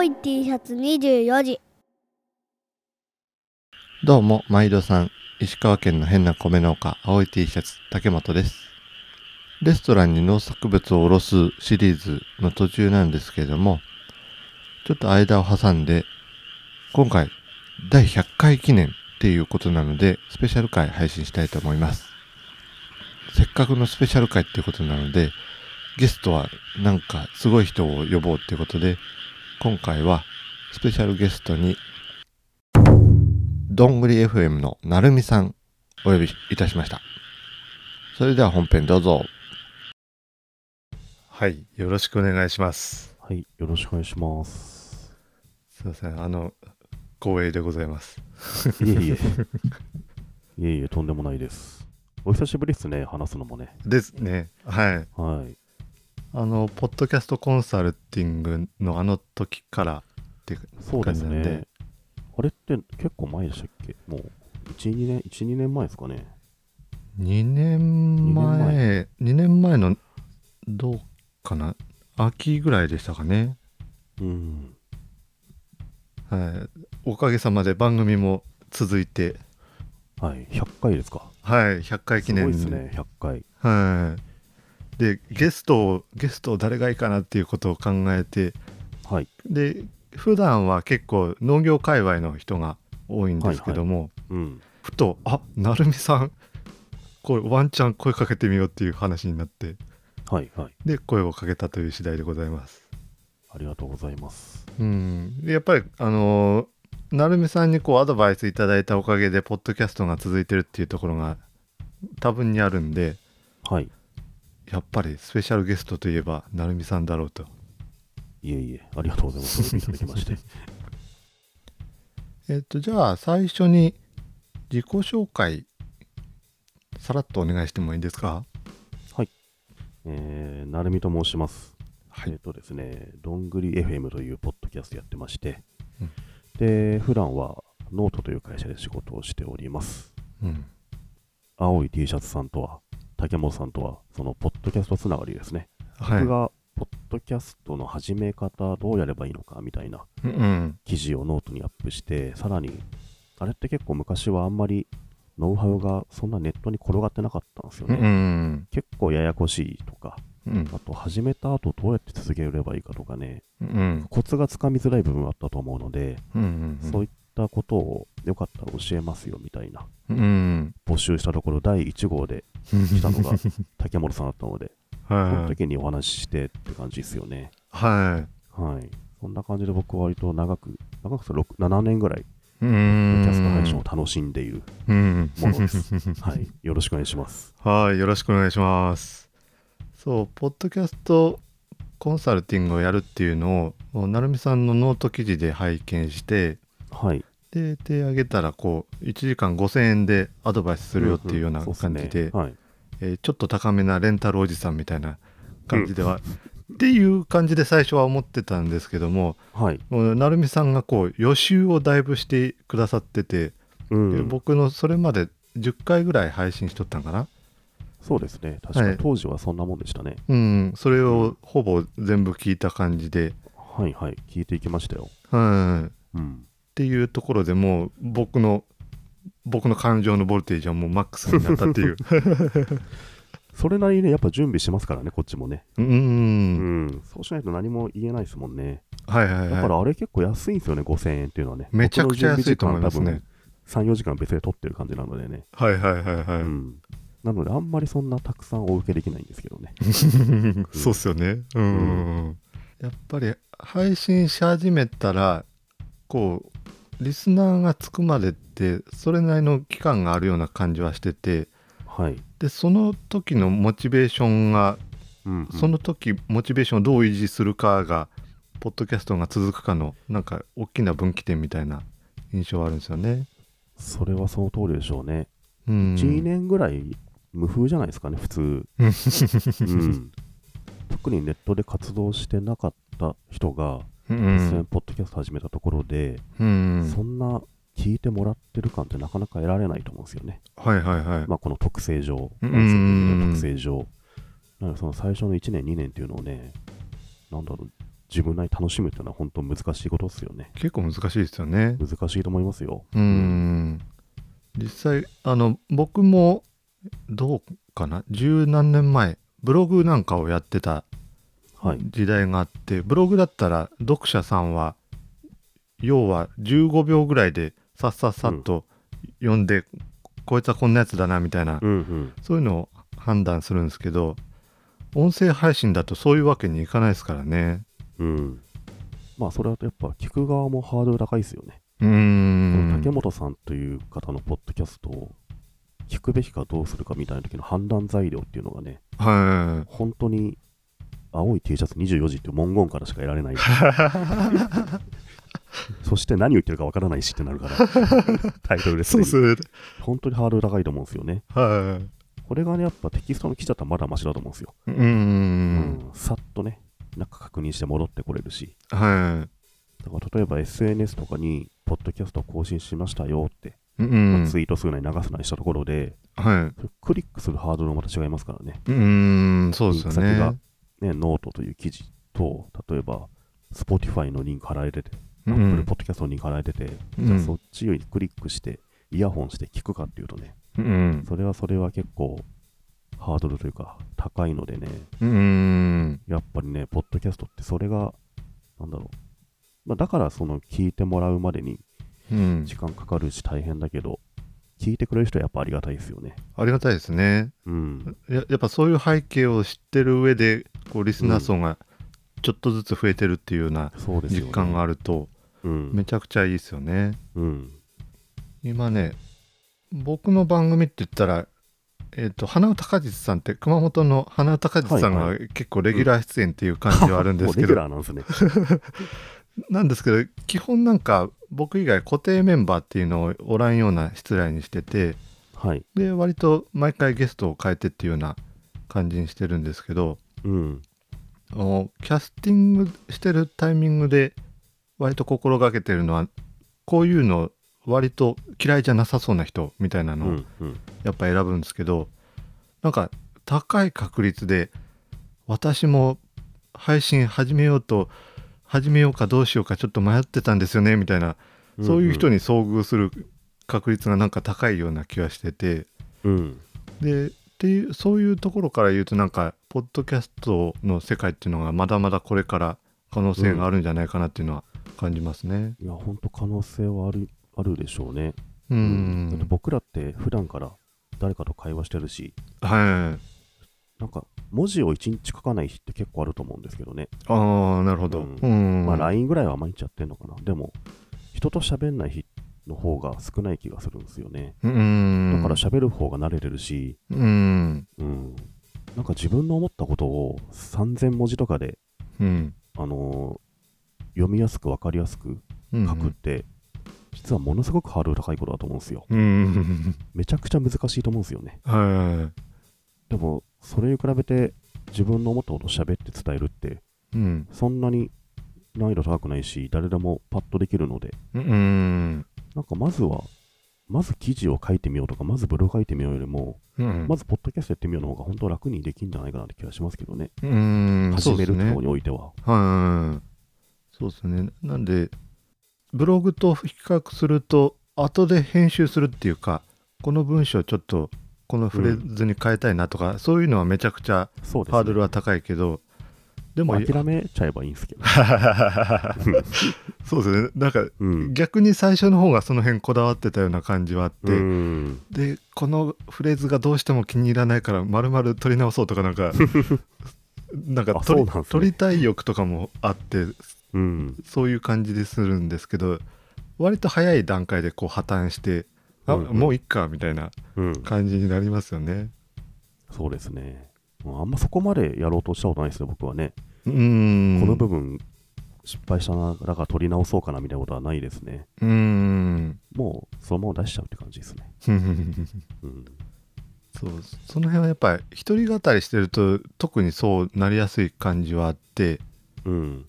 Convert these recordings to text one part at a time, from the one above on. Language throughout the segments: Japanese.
青い T シャツ24時どうも、毎度さん。石川県の変な米農家、青い T シャツ、竹本です。レストランに農作物を卸すシリーズの途中なんですけれども、ちょっと間を挟んで、今回、第100回記念っていうことなので、スペシャル回配信したいと思います。せっかくのスペシャル回っていうことなので、ゲストはなんかすごい人を呼ぼうっていうことで、今回はスペシャルゲストにどんぐり FM のなるみさんお呼びいたしました。それでは本編どうぞ。はい、よろしくお願いします。はい、よろしくお願いします。すいません、あの、光栄でございます。いえいえ。いえいえ、とんでもないです。お久しぶりですね、話すのもね。ですね、はい。はい。あの、ポッドキャストコンサルティングのあの時からってそうです感じなんでね。あれって結構前でしたっけ？もう、1、2年、1、2年前ですかね。2年前、2年前の、どうかな？秋ぐらいでしたかね。うん。はい。おかげさまで番組も続いて、はい、100回ですか。はい、100回記念すごいですね、100回。はい。で、ゲストを、ゲストを誰がいいかなっていうことを考えて、はい。で、普段は結構農業界隈の人が多いんですけども、うん。ふと、あなるみさん、これワンチャン声かけてみようっていう話になって、はい、はい。で、声をかけたという次第でございます。ありがとうございます。うん。でやっぱり、あのーなるみさんにこうアドバイスいただいたおかげで、ポッドキャストが続いてるっていうところが多分にあるんで、はい。やっぱりスペシャルゲストといえば、なるみさんだろうと。いえいえ、ありがとうございます。いただきまして。えっと、じゃあ最初に自己紹介、さらっとお願いしてもいいですか？えー、 narumi と申します。はいえっ、とですね、ドングリFM というポッドキャストやってまして、うんで、普段はノートという会社で仕事をしております。うん。青い T シャツさんとは、竹本さんとは、そのポッドキャストつながりですね。はい。僕が、ポッドキャストの始め方、どうやればいいのかみたいなうんうん。記事をノートにアップして、さらに、あれって結構昔はあんまりノウハウがそんなネットに転がってなかったんですようね。ん。結構ややこしいとか、うん。あと始めた後どうやって続ければいいかとかね、うん。コツがつかみづらい部分はあったと思うので、うん。そういったことをよかったら教えますよみたいなうん。募集したところ第1号で来たのが竹本さんだったので、そ のはい。時にお話ししてって感じですよね。ははい。そんな感じで僕は割と長く、長くて6 7年ぐらい、キん。ャスト配信を楽しんでいるうん。ものです。はい。よろしくお願いします。はい。よろしくお願いします。そう、ポッドキャストコンサルティングをやるっていうのを、 narumiさんのノート記事で拝見して、はい。で、手挙げたら、こう、1時間5000円でアドバイスするよっていうような感じで、ねはい。えーちょっと高めなレンタルおじさんみたいな感じでは、っていう感じで最初は思ってたんですけども、はい。もう narumiさんがこう予習をだいぶしてくださってて、うんで僕のそれまで10回ぐらい配信しとったんかな？そうですね。確はいか当時はそんなもんでしたね。うんそれをほぼ全部聞いた感じで、はいはい。聞いていきましたよ。うん、っうん。ていうところでもう僕の僕の感情のボルテージはもうマックスになったっていう それなりにね、やっぱ準備しますからね、こっちもね。うんうん。そうしないと何も言えないですもんね。はいはいだかはらあれ結構安いんですよね、5000円っていうのはね。めちゃくちゃ安いと思いますね僕の準備時間多分3、4時間別で取ってる感じなのでね。いはいはいはいはい、うん。なので、あんまりそんなたくさんお受けできないんですけどね。そうっすよね。うん。やっぱり配信し始めたら、こう、リスナーがつくまでって、それなりの期間があるような感じはしてて、はい。で、その時のモチベーションが、うん、うんその時、モチベーションをどう維持するかが、ポッドキャストが続くかの、なんか、大きな分岐点みたいな印象はあるんですよね。それはその通りでしょうね。うん。1、2年ぐらい無風じゃないですかね、普通。うん。特にネットで活動してなかった人が、うん。ポッドキャスト始めたところで、うん。そんな聞いてもらってる感ってなかなか得られないと思うんですよね。はいはいはい。まあ、この特性上、うん音声の特性上。なので、その最初の1年、2年っていうのをね、なんだろう、自分なりに楽しむっていうのは本当難しいことですよね。結構難しいですよね。難しいと思いますよ。うーん。実際、あの、僕も、どうかな？十何年前、ブログなんかをやってたはい。時代があって、ブログだったら読者さんは、要は15秒ぐらいでさっさっさっと読んで、こいつはこんなやつだなみたいな、うんうん。そういうのを判断するんですけど、音声配信だとそういうわけにいかないですからね。うん。まあ、それはやっぱ聞く側もハードル高いですよね。うーん。竹本さんという方のポッドキャストを聞くべきかどうするかみたいな時の判断材料っていうのがね、は本当に青い T シャツ24時って文言からしか得られない。そして何を言ってるかわからないしってなるから、タイトルい。ですね。そうですね。本当にハードル高いと思うんですよね。はい。これがね、やっぱテキストの記事だったらまだマシだと思うんですよ。うー。うんさっとね、中確認して戻ってこれるし。はい。だから例えば SNS とかに、ポッドキャスト更新しましたよって、うまあん。ツイートするなり流すなりしたところで、はい。クリックするハードルもまた違いますからね。うーん、そうですよリンク先がね。ね、ノートという記事と、例えば、Spotify のリンク貼られてて、う Apple ん Podcast のリンク貼られてて、うんじゃあそっちよりクリックして、イヤホンして聞くかっていうとね、うん。それはそれは結構、ハードルというか、高いのでね、うーん。やっぱりね、ポッドキャストってそれが、なんだろう。まあ、だから、その、聞いてもらうまでにうん。時間かかるし大変だけど、聞いてくれる人はやっぱありがたいですよね。ありがたいですね。うん。ややっぱそういう背景を知ってる上で、こう、リスナー層がちょっとずつ増えてるっていうような。実感がある。ると、うん。めちゃくちゃいいですよね。うん。今ね、僕の番組って言ったら、えっ、と、花歌果実さんって、熊本の花歌果実さんはが結構レギュラー出演っていう感じはあるんですけ もうレギュど、ラーなんですね。なんですけど、基本なんか僕以外固定メンバーっていうのをおらんような失礼にしてて、はい。で、割と毎回ゲストを変えてっていうような感じにしてるんですけど、うん。キャスティングしてるタイミングで割と心がけてるのは、こういうの割と嫌いじゃなさそうな人みたいなのをうん。うん。やっぱ選ぶんですけど、なんか高い確率で私も配信始めようと始めようかどうしようかちょっと迷ってたんですよねみたいな、そういう人に。に遭遇する確率がなんか高いような気がしててうん。でっていうそういうところから言うとなんかポッドキャストの世界っていうのがまだまだこれから可能性があるんじゃないかなっていうのは感じますね。いや、本当可能性はある、あるでしょうね。うだってん。僕らって普段から誰かと会話してるし、はい。なんか文字を1日書かない日って結構あると思うんですけどね。ああなるほど。うんうん。まあ LINE ぐらいは毎日やってんのかな。でも、人と喋んない日の方が少ない気がするんですよね。うん。だから喋る方が慣れてるし、うん。うん。なんか自分の思ったことを3000文字とかで、うん。あのー読みやすく分かりやすくうん書くって、実はものすごくハードル高いことだと思うんですよ。うん。めちゃくちゃ難しいと思うんですよね。はでも、それに比べて自分の思ったことを喋って伝えるって、い。うん。そんなに難易度高くないし、誰でもパッとできるので、うん。なんかまずは、まず記事を書いてみようとか、まずブログ書いてみようよりも、うん。まずポッドキャストやってみようの方が本当は楽にできるんじゃないかなって気がしますけどね。うん。始めるところそうですね。においては。はい。そうですね。なんで、ブログと比較すると、後で編集するっていうか、この文章ちょっと、このフレーズに変えたいなとか、そういうのはめちゃくちゃ。ハードルは高いけど、でも、もう諦めちゃえばいいんですけど。そうですね。なんか、うん。逆に最初の方がその辺こだわってたような感じはあって、うんでこのフレーズがどうしても気に入らないから丸々取り直そうとかなんか なんか取り,、ね取りたい欲とかもあってうん。そういう感じでするんですけど割と早い段階でこう破綻してあ、うんうんもういっかみたいなうん。感じになりますよね。そうですね。あんまそこまでやろうとしたことないですね、僕はね。うーんこの部分、失敗したな、だから取り直そうかなみたいなことはないですね。うーんもう、そのまま出しちゃうって感じですね。うん。そうその辺はやっぱり一人語りしてると特にそうなりやすい感じはあってうん。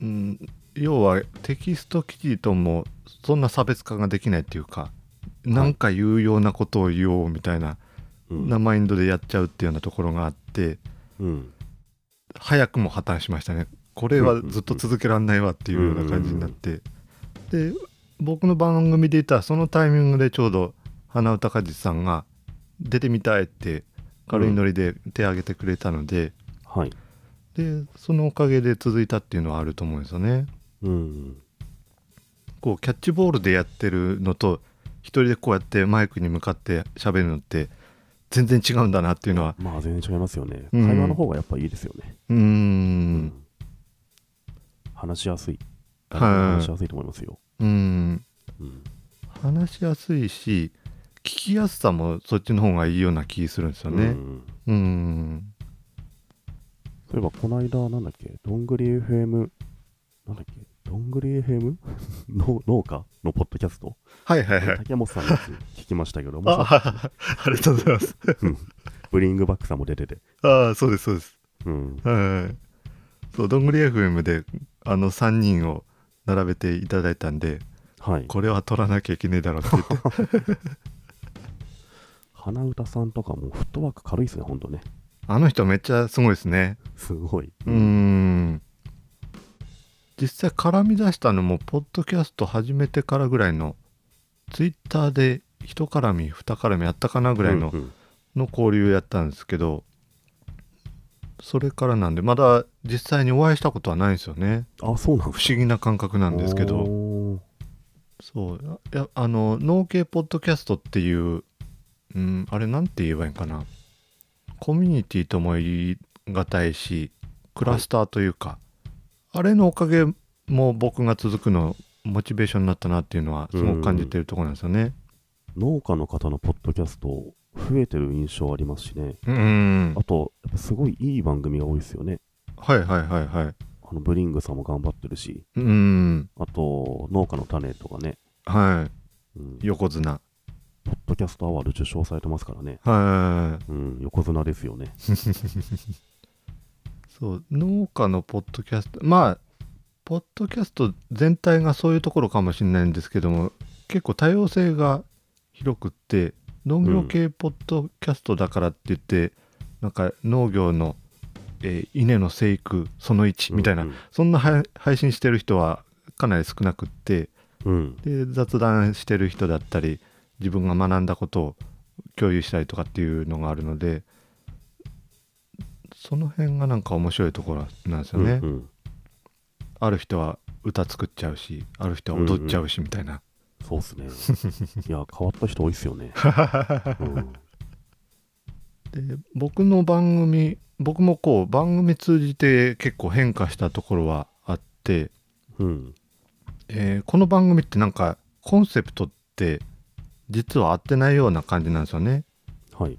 うん、要はテキスト記事ともそんな差別化ができないっていうか何か言うようなことを言おうみたいな,、うん。なマインドでやっちゃうっていうようなところがあってうん。早くも破綻しましたねこれはずっと続けられないわっていうような感じになって、で僕の番組で言ったらそのタイミングでちょうど花歌果実さんが出てみたいって軽いノリで手挙げてくれたので、はい。でそのおかげで続いたっていうのはあると思うんですよね。うん。こうキャッチボールでやってるのと一人でこうやってマイクに向かって喋るのって全然違うんだなっていうのは。まあ全然違いますよね。うん会話の方がやっぱいいですよね。うーん。話しやすい。はい。話しやすいと思いますよ。うん。うん。話しやすいし聞きやすさもそっちの方がいいような気するんですよね。うん。うん。そういえば、この間、なんだっけ、どんぐり FM、なんだっけ、どんぐり FM の農家のポッドキャスト、はいはいはい。竹本さんのやつ聞きましたけど、もあありがとうございます。ブリングバックさんも出てて、ああそうですそうです。うん、はいそうどんぐり FM であの3人を並べていただいたんではい。これは取らなきゃいけねえだろうって言って。花歌さんとかもフットワーク軽いですね、ほんとね。あの人めっちゃすごいですね。すごい。うーん。実際絡み出したのもポッドキャスト始めてからぐらいのツイッターで一絡み二絡みあったかなぐらいの,、うんうん。の交流やったんですけどそれからなんでまだ実際にお会いしたことはないんですよね。あ、そうなん不思議な感覚なんですけど。そう。いやあの農系ポッドキャストっていう、うん、あれなんて言えばいいんかな。コミュニティとも言い難いしクラスターというか、あれのおかげも僕が続くのモチベーションになったなっていうのはすごく感じてるところなんですよね。農家の方のポッドキャスト、増えてる印象ありますしね。うんあと、やっぱすごいいい番組が多いですよね。はいはいはいはい。あのブリングさんも頑張ってるし、うんあと、農家の種とかね、はうんい横綱ポッドキャストアワード受賞されてますからね。はいうん、横綱ですよね。そう農家のポッドキャストまあポッドキャスト全体がそういうところかもしれないんですけども結構多様性が広くって農業系ポッドキャストだからって言って、なんか農業の、えー稲の生育その1みたいな、うんそんな配配信してる人はかなり少なくってうん。で雑談してる人だったり自分が学んだことを共有したりとかっていうのがあるのでその辺がなんか面白いところなんですよね。うんうんある人は歌作っちゃうしある人は踊っちゃうしみたいな、そうっすね。いや、変わった人多いっすよね。う んで僕の番組僕もこう番組通じて結構変化したところはあって、うん。えーこの番組ってなんかコンセプトって実は合ってないような感じなんですよね。はい。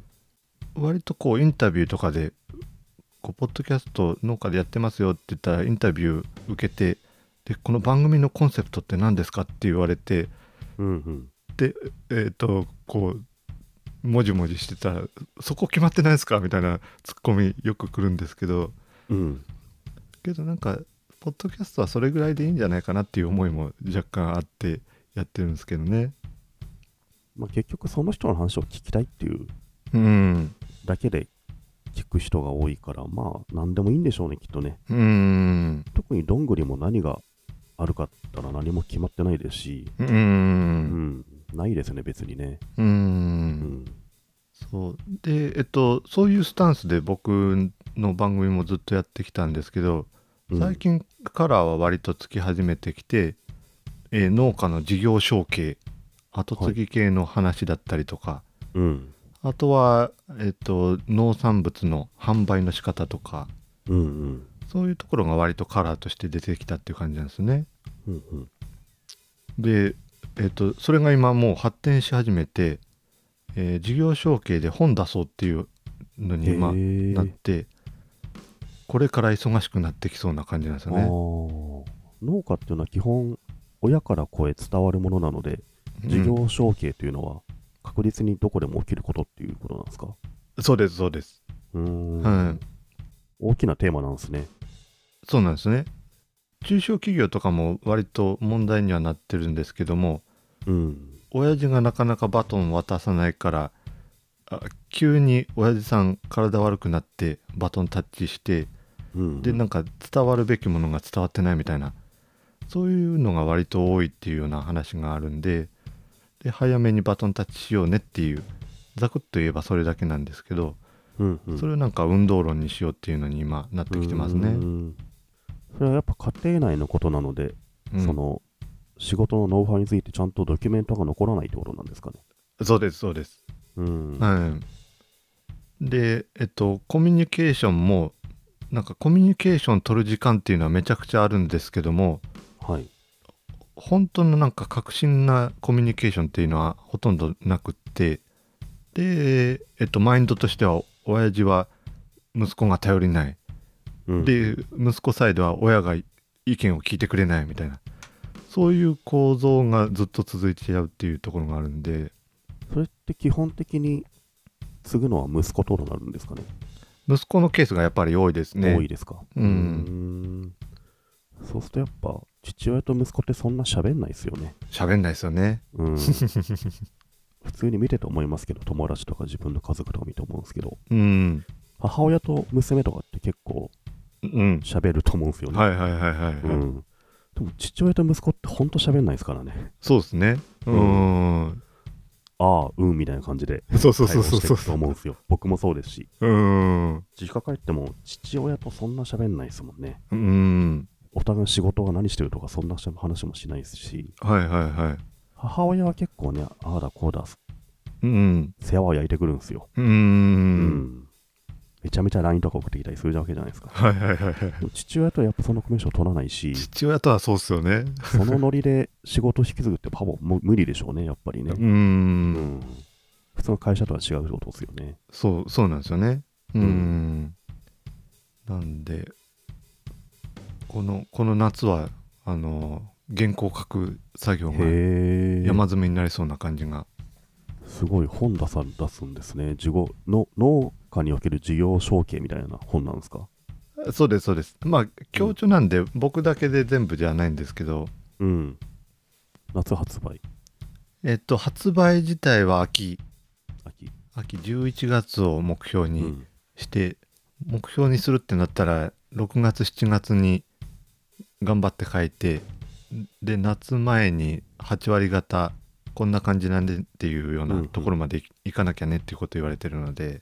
割とこうインタビューとかでこうポッドキャスト農家でやってますよって言ったらインタビュー受けてでこの番組のコンセプトって何ですかって言われてうんうん。でえっ、とこうもじもじしてたらそこ決まってないですかみたいなツッコミよく来るんですけどうん。けどなんかポッドキャストはそれぐらいでいいんじゃないかなっていう思いも若干あってやってるんですけどねまあ、結局その人の話を聞きたいっていううんだけで聞く人が多いから、まあ、何でもいいんでしょうね、きっとね。うん特にどんぐりも何があるかったら何も決まってないですし、ううんん、ないですね、別にね。ううんん。そうでえっとそういうスタンスで僕の番組もずっとやってきたんですけどうん最近からは割とつき始めてきて、えー農家の事業承継後継ぎ系の話だったりとか、うん。あとは、えっと農産物の販売の仕方とかうんうん。そういうところが割とカラーとして出てきたっていう感じなんですね。うんうん。で、えっとそれが今もう発展し始めて、えー事業承継で本出そうっていうのに今へーなってこれから忙しくなってきそうな感じなんですよね。農家っていうのは基本、親から子へ伝わるものなので、事業承継というのは確実にどこでも起きることっていうことなんですか？うんそうですそうです。うーん。はい大きなテーマなんですね。そうなんですね。中小企業とかも割と問題にはなってるんですけどもうん。親父がなかなかバトン渡さないからあ急に親父さん体悪くなってバトンタッチしてうん、でなんか伝わるべきものが伝わってないみたいなそういうのが割と多いっていうような話があるんでで早めにバトンタッチしようねっていうざくっと言えばそれだけなんですけど、うんうん、それをなんか運動論にしようっていうのに今なってきてますね。うんそれはやっぱ家庭内のことなので、うんその仕事のノウハウについてちゃんとドキュメントが残らないってことなんですかね。そうですそうです。うん。はい、でえっとコミュニケーションもなんかコミュニケーション取る時間っていうのはめちゃくちゃあるんですけどもはい。本当のなんか革新なコミュニケーションっていうのはほとんどなくって。でえっとマインドとしては親父は息子が頼りない。うん、で息子サイドは親が意見を聞いてくれないみたいな。そういう構造がずっと続いてちゃうっていうところがあるんで。それって基本的に継ぐのは息子となるんですかね？息子のケースがやっぱり多いですね。多いですか？うんそうするとやっぱ父親と息子ってそんな喋んないですよね。喋んないですよねうん。普通に見てて思いますけど、友達とか自分の家族とか見て思うんですけど、うん母親と娘とかって結構うん喋ると思うんですよね。はいはいはいはい、はいうん。でも父親と息子ってほんと喋んないですからね。そうですねううんんああ、うんみたいな感じでそうそうそうそうそう思うんですよ。僕もそうですし。うん実家帰っても父親とそんな喋んないですもんね。うんお互い仕事が何してるとかそんな話もしないですし、はいはいはい。母親は結構ね、ああだこうだ、うん世話を焼いてくるんですよ。うんうんめちゃめちゃ LINE とか送ってきたりするわけじゃないですか。はいはいはいはい。父親とはやっぱそのコミュニケーションを取らないし、父親とはそうっすよね。そのノリで仕事を引き継ぐってパボも無理でしょうね、やっぱりね。ううんん。普通の会社とは違うことですよね。そうそうなんですよね。うん、うん。なんでこのこの夏はあの原稿書く作業が。山積みになりそうな感じがすごい本出さ出すんですね。事後の農家における事業承継みたいな本なんですか？そうですそうですまあ強調なんで僕だけで全部じゃないんですけどうん。夏発売。えっと発売自体は秋秋。秋11月を目標にうん。して、目標にするってなったら6月7月に頑張って書いてで夏前に8割方こんな感じなんでっていうよううんうなん。ところまでいいかなきゃねっていうこと言われてるので。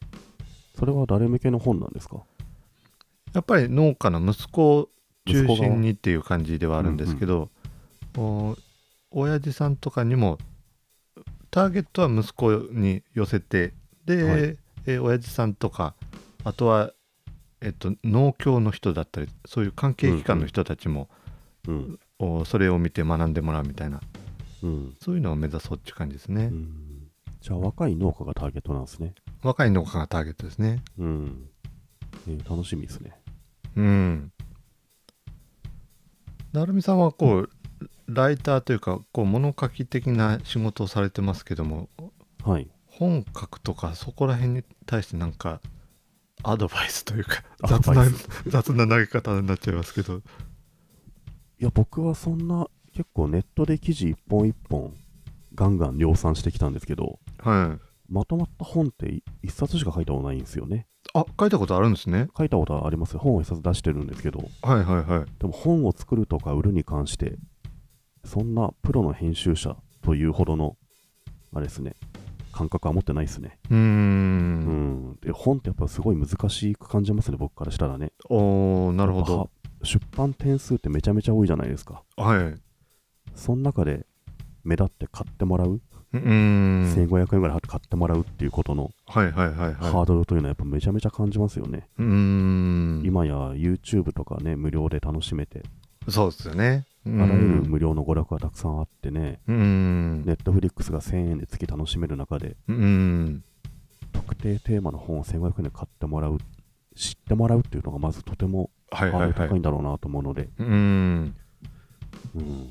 それは誰向けの本なんですか？やっぱり農家の息子を中心にっていう感じではあるんですけど、お親父さんとかにもターゲットは息子に寄せてで、はい。えー親父さんとかあとは、えっと、農協の人だったりそういう関係機関の人たちも、うん。おそれを見て学んでもらうみたいなうん。そういうのを目指そうっていう感じですね、うんじゃあ若い農家がターゲットなんですね。若い農家がターゲットですねうん。えー楽しみですね。うん成美さんはこうライターというかこう物書き的な仕事をされてますけどもはい。本書くとかそこら辺に対してなんかアドバイスというか雑な雑な投げ方になっちゃいますけど。いや、僕はそんな、結構ネットで記事一本一本、ガンガン量産してきたんですけど、はい。まとまった本ってい一冊しか書いたことないんですよね。あ書いたことあるんですね。書いたことはありますよ。本を一冊出してるんですけど、はいはいはい。でも本を作るとか売るに関して、そんなプロの編集者というほどの、あれですね、感覚は持ってないですね。うんん。で、本ってやっぱすごい難しく感じますね、僕からしたらね。おーなるほどは出版点数ってめちゃめちゃ多いじゃないですか。はいその中で目立って買ってもらう、うーん1500円ぐらい払って買ってもらうっていうことのはいはいはいはハードルというのはやっぱめちゃめちゃ感じますよね。いうーん今や YouTube とかね、無料で楽しめて、そうですよねああらゆる無料の娯楽がたくさんあってね、うーん Netflix が1000円で月楽しめる中で、特定テーマの本を1500円で買ってもらう、知ってもらうっていうのがまずとてもハードルはい高いんだろうなと思うので、うーん。うん、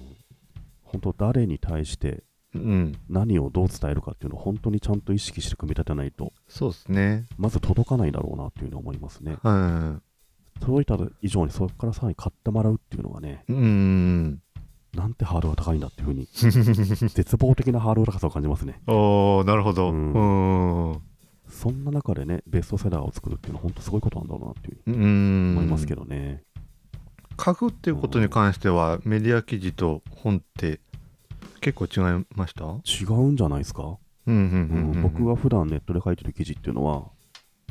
本当誰に対してうん。何をどう伝えるかっていうのを本当にちゃんと意識して組み立てないと、そうですね。まず届かないだろうなっていうのを思いますね。は届いた以上にそこからさらに買ってもらうっていうのがね、いうーん。なんてハードルが高いんだっていうふうに、絶望的なハードル高さを感じますね。おーなるほど。ううんんそんな中でね、ベストセラーを作るっていうのは本当すごいことなんだろうなっていうふううにん思いますけどね。書くっていうことに関してはメディア記事と本って結構違いました？違うんじゃないですか、僕が普段ネットで書いてる記事っていうのは、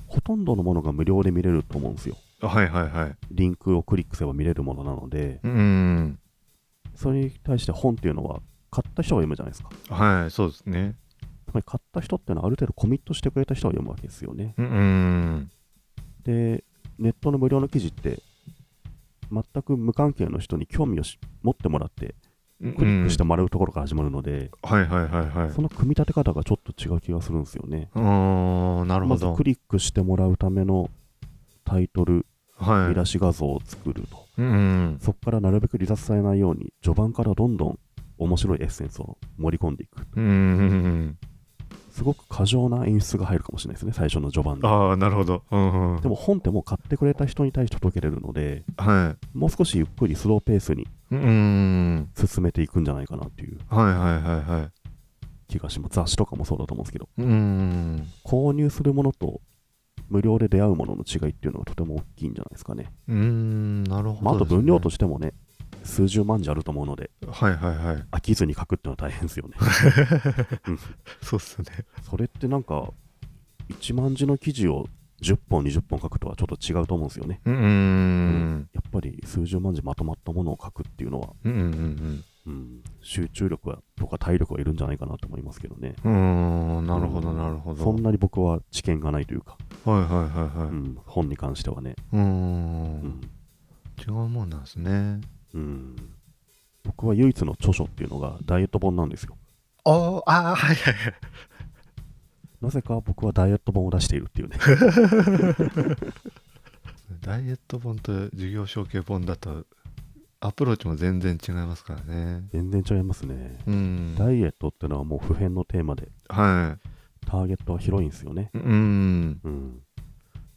ほとんどのものが無料で見れると思うんですよ。はいはいはい。リンクをクリックすれば見れるものなので、うん。それに対して本っていうのは買った人が読むじゃないですか。はいそうですね。つまり買った人っていうのはある程度コミットしてくれた人が読むわけですよね。うんうんで、ネットの無料の記事って、全く無関係の人に興味をし持ってもらって、クリックしてもらうところから始まるので、はいはいはいはい。その組み立て方がちょっと違う気がするんですよね。なるほど。まずクリックしてもらうためのタイトル、はい。見出し画像を作ると。うんうん。そこからなるべく離脱されないように、序盤からどんどん面白いエッセンスを盛り込んでいく。うんうんすごく過剰な演出が入るかもしれないですね、最初の序盤で。ああなるほど。うんうん。でも本ってもう買ってくれた人に対して届けれるので、はもう少しゆっくりスローペースに進めていくんじゃないかなっていう。はいはいはいはい。気がします。雑誌とかもそうだと思うんですけど、うん。購入するものと無料で出会うものの違いっていうのがとても大きいんじゃないですかね。うーんなるほどね、まあ、あと分量としてもね、数十万字あると思うので、はいはいはい飽きずに書くっていうのは大変ですよね。そうっすねそれってなんか、1万字の記事を10本、20本書くとはちょっと違うと思うんですよね。うんうんやっぱり数十万字まとまったものを書くっていうのは、うんうんうんうん、集中力はとか体力はいるんじゃないかなと思いますけどね。うんなるほどなるほど。そんなに僕は知見がないというか、はいはいはいはいうん、本に関してはね、うーうん。ん違うもんなんですね。うん、僕は唯一の著書っていうのがダイエット本なんですよ。あああはいはいはい。なぜか僕はダイエット本を出しているっていうね。ダイエット本と事業承継本だとアプローチも全然違いますからね全然違いますね。うんダイエットってのはもう普遍のテーマで、はターゲットは広いんですよね。いうんうん。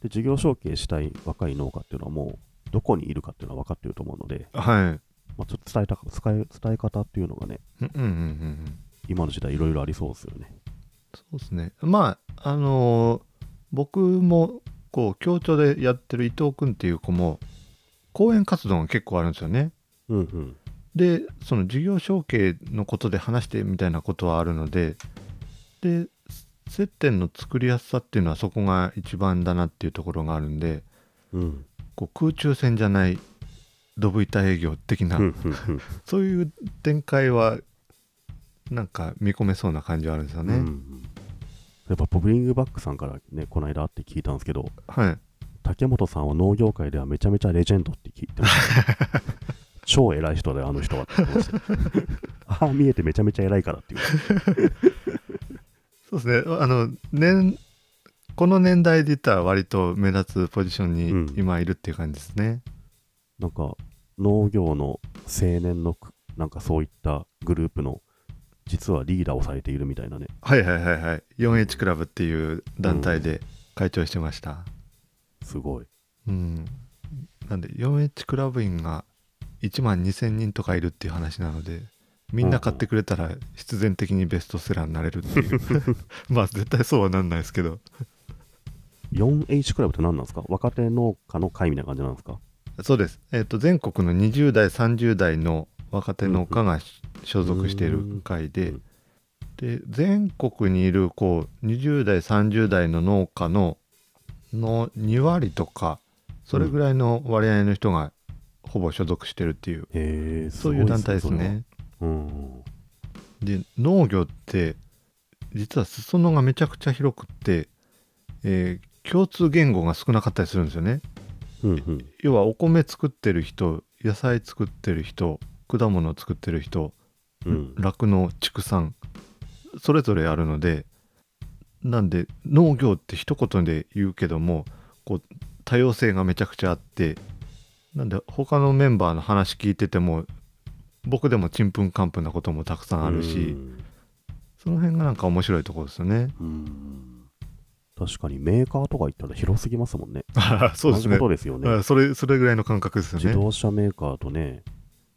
で、事業承継したい若い農家っていうのはもう、どこにいるかっていうのは分かっていると思うので、はいまあ、ちょっと伝えたか伝え伝え方っていうのがね、うんうんうんうん今の時代いろいろありそうですよね。そうですねまああのー僕もこう協調でやってる伊藤君っていう子も講演活動が結構あるんですよねうんうん。でその事業承継のことで話してみたいなことはあるのでで接点の作りやすさっていうのはそこが一番だなっていうところがあるんでうん。こう空中戦じゃないドブ板営業的な、うんうんうんそういう展開はなんか見込めそうな感じはあるんですよね、うんうんやっぱポブリングバックさんからね、この間会って聞いたんですけど、はい竹本さんは農業界ではめちゃめちゃレジェンドって聞いてました。超偉い人だよ、あの人はって。ああ、見えてめちゃめちゃ偉いからっていう。そうですねあの年この年代で言ったら割と目立つポジションうんに今いるっていう感じですね、なんか、農業の青年のく、なんかそういったグループの、実はリーダーをされているみたいなね。はいはいはいはい 4H クラブっていう団体で会長してましたすごい。うん、なんで 4H クラブ員が1万2000人とかいるっていう話なのでみんな買ってくれたら必然的にベストセラーになれるっていう。まあ絶対そうはなんないですけど。4H クラブって何なんですか？若手農家の会みたいな感じなんですか？そうです、えっと全国の20代30代の若手農家がし所属している会で、うんで全国にいるこう20代30代の農家のの2割とかそれぐらいの割合の人がほぼ所属してるっていう、へえ、そういう団体ですね。うん。で農業って実は裾野がめちゃくちゃ広くって、えー共通言語が少なかったりするんですよね。うんうん。要はお米作ってる人野菜作ってる人果物作ってる人うん。酪農畜産それぞれあるのでなんで農業って一言で言うけどもこう多様性がめちゃくちゃあってなんで他のメンバーの話聞いてても僕でもちんぷんかんぷんなこともたくさんあるし、その辺がなんか面白いところですよね。確かにメーカーとか行ったら広すぎますもんね。そうですねですよね。あそれそれぐらいの感覚ですよ自ね。動車メーカーとね、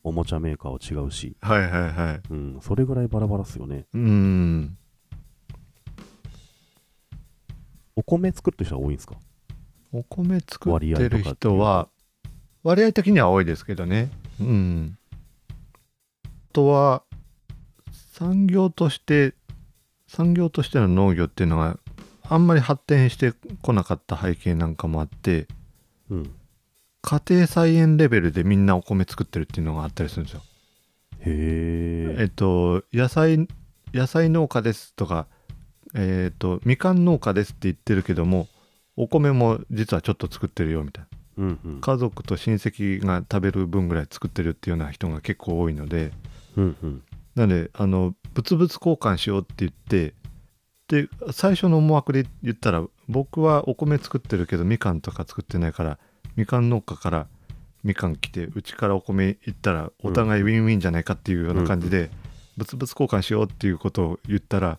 おもちゃメーカーは違うし、はいはいはい。うん、それぐらいバラバラっすよね。うーん。お米作ってる人が多いんですか？お米作ってる人は割合的には多いですけどねうんあとは産業として産業としての農業っていうのがあんまり発展してこなかった背景なんかもあってうん。家庭菜園レベルでみんなお米作ってるっていうのがあったりするんですよへえ。えっと野菜野菜農家ですとかえっとみかん農家ですって言ってるけどもお米も実はちょっと作ってるよみたいなうんうん。家族と親戚が食べる分ぐらい作ってるっていうような人が結構多いのでうんうん。なのであの物々交換しようって言ってで最初の思惑で言ったら僕はお米作ってるけどみかんとか作ってないからみかん農家からみかん来てうちからお米行ったらお互いウィンウィンじゃないかっていうような感じで物々交換しようっていうことを言ったら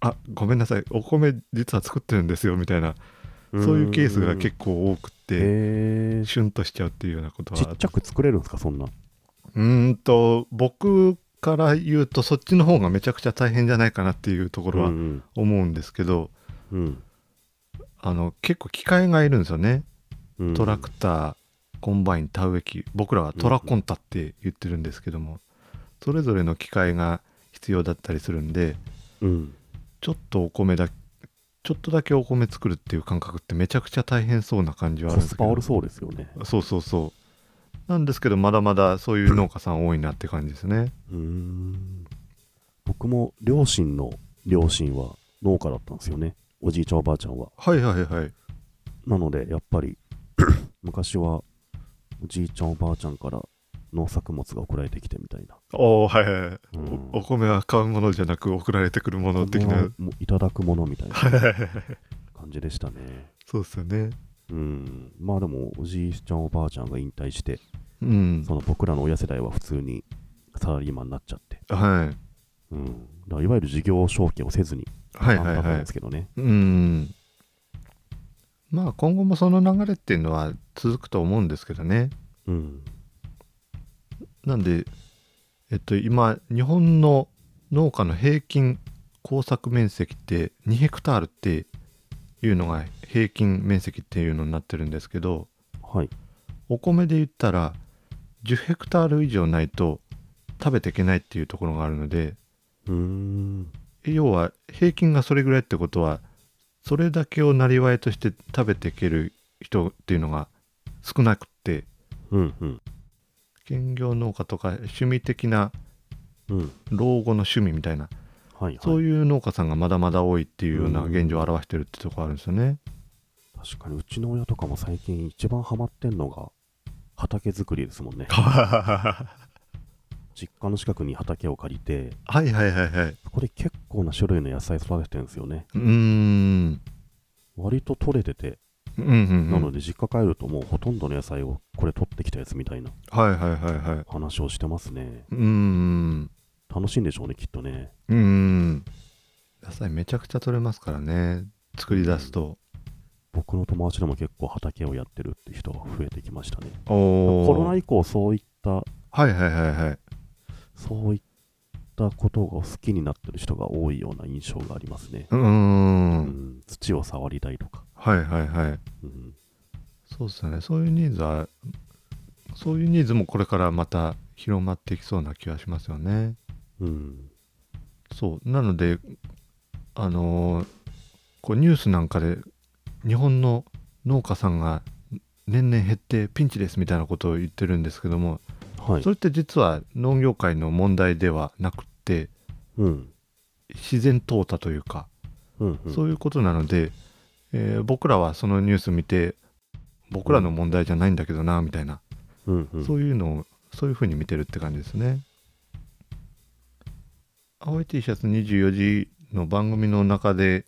あごめんなさいお米実は作ってるんですよみたいなそういうケースが結構多くて。シュンとしちゃうっていうようなことはちっちゃく作れるんですか、そんな。うーんと僕から言うとそっちの方がめちゃくちゃ大変じゃないかなっていうところはうん思うんですけど、うん。あの結構機械がいるんですよねうん。トラクターコンバイン田植え機僕らはトラコンタって言ってるんですけども、それぞれの機械が必要だったりするんでうん。ちょっとお米だちょっとだけお米作るっていう感覚ってめちゃくちゃ大変そうな感じはあるんですけどコスパ悪そうですよね。そうそうそうなんですけどまだまだそういう農家さん多いなって感じですねうーん。僕も両親の両親は農家だったんですよね。おじいちゃんおばあちゃんは。はいはいはいなので、やっぱり 昔はおじいちゃんおばあちゃんから農作物が送られてきてみたいな。おおはいはいはい、うんおお米は買うものじゃなく送られてくるもの的なもういただくものみたいな感じでしたね。そうですよねうん。まあでも、おじいちゃんおばあちゃんが引退して、うんその僕らの親世代は普通にサラリーマンになっちゃって、はいうん。だいわゆる事業承継をせずに、はいはいはいですけどね。うんまあ今後もその流れっていうのは続くと思うんですけどねうん。なんでえっと今日本の農家の平均耕作面積って2ヘクタールっていうのが平均面積っていうのになってるんですけどはい。お米で言ったら10ヘクタール以上ないと食べていけないっていうところがあるのでうーん。要は平均がそれぐらいってことはそれだけをなりわいとして食べていける人っていうのが少なくってうんうん。兼業農家とか趣味的なうん。老後の趣味みたいなはいはい。そういう農家さんがまだまだ多いっていうような現状を表してるってとこあるんですよね。確かにうちの親とかも最近一番ハマってんのが畑作りですもんね。は 実家の近くに畑を借りて、いはいはいはい。そこで結構な種類の野菜育ててるんですよね。うーん。割と取れてて、うんうんうん。なので実家帰るともうほとんどの野菜をこれ取ってきたやつみたいなはいはいはいはい。話をしてますね。うーん。楽しいんでしょうね、きっとね。うーん。野菜めちゃくちゃ取れますからね。作り出すと。僕の友達でも結構畑をやってるって人が増えてきましたね。コロナ以降そういった、はいはいはいはい。そういったことを好きになってる人が多いような印象がありますね。うー。うんん、土を触りたいとか。はいはいはい。うんそうですね。そういうニーズは、そういうニーズもこれからまた広まっていきそうな気がしますよね。うん。そう。なので、あのーこうニュースなんかで日本の農家さんが年々減ってピンチですみたいなことを言ってるんですけども、はいそ。れって実は農業界の問題ではなくってうん。自然淘汰というか、うん、うん。そういうことなので、えー僕らはそのニュース見て僕らの問題じゃないんだけどなみたいな、うん、うん。そういうのをそういうふうに見てるって感じですね。青い T シャツ24時の番組の中で、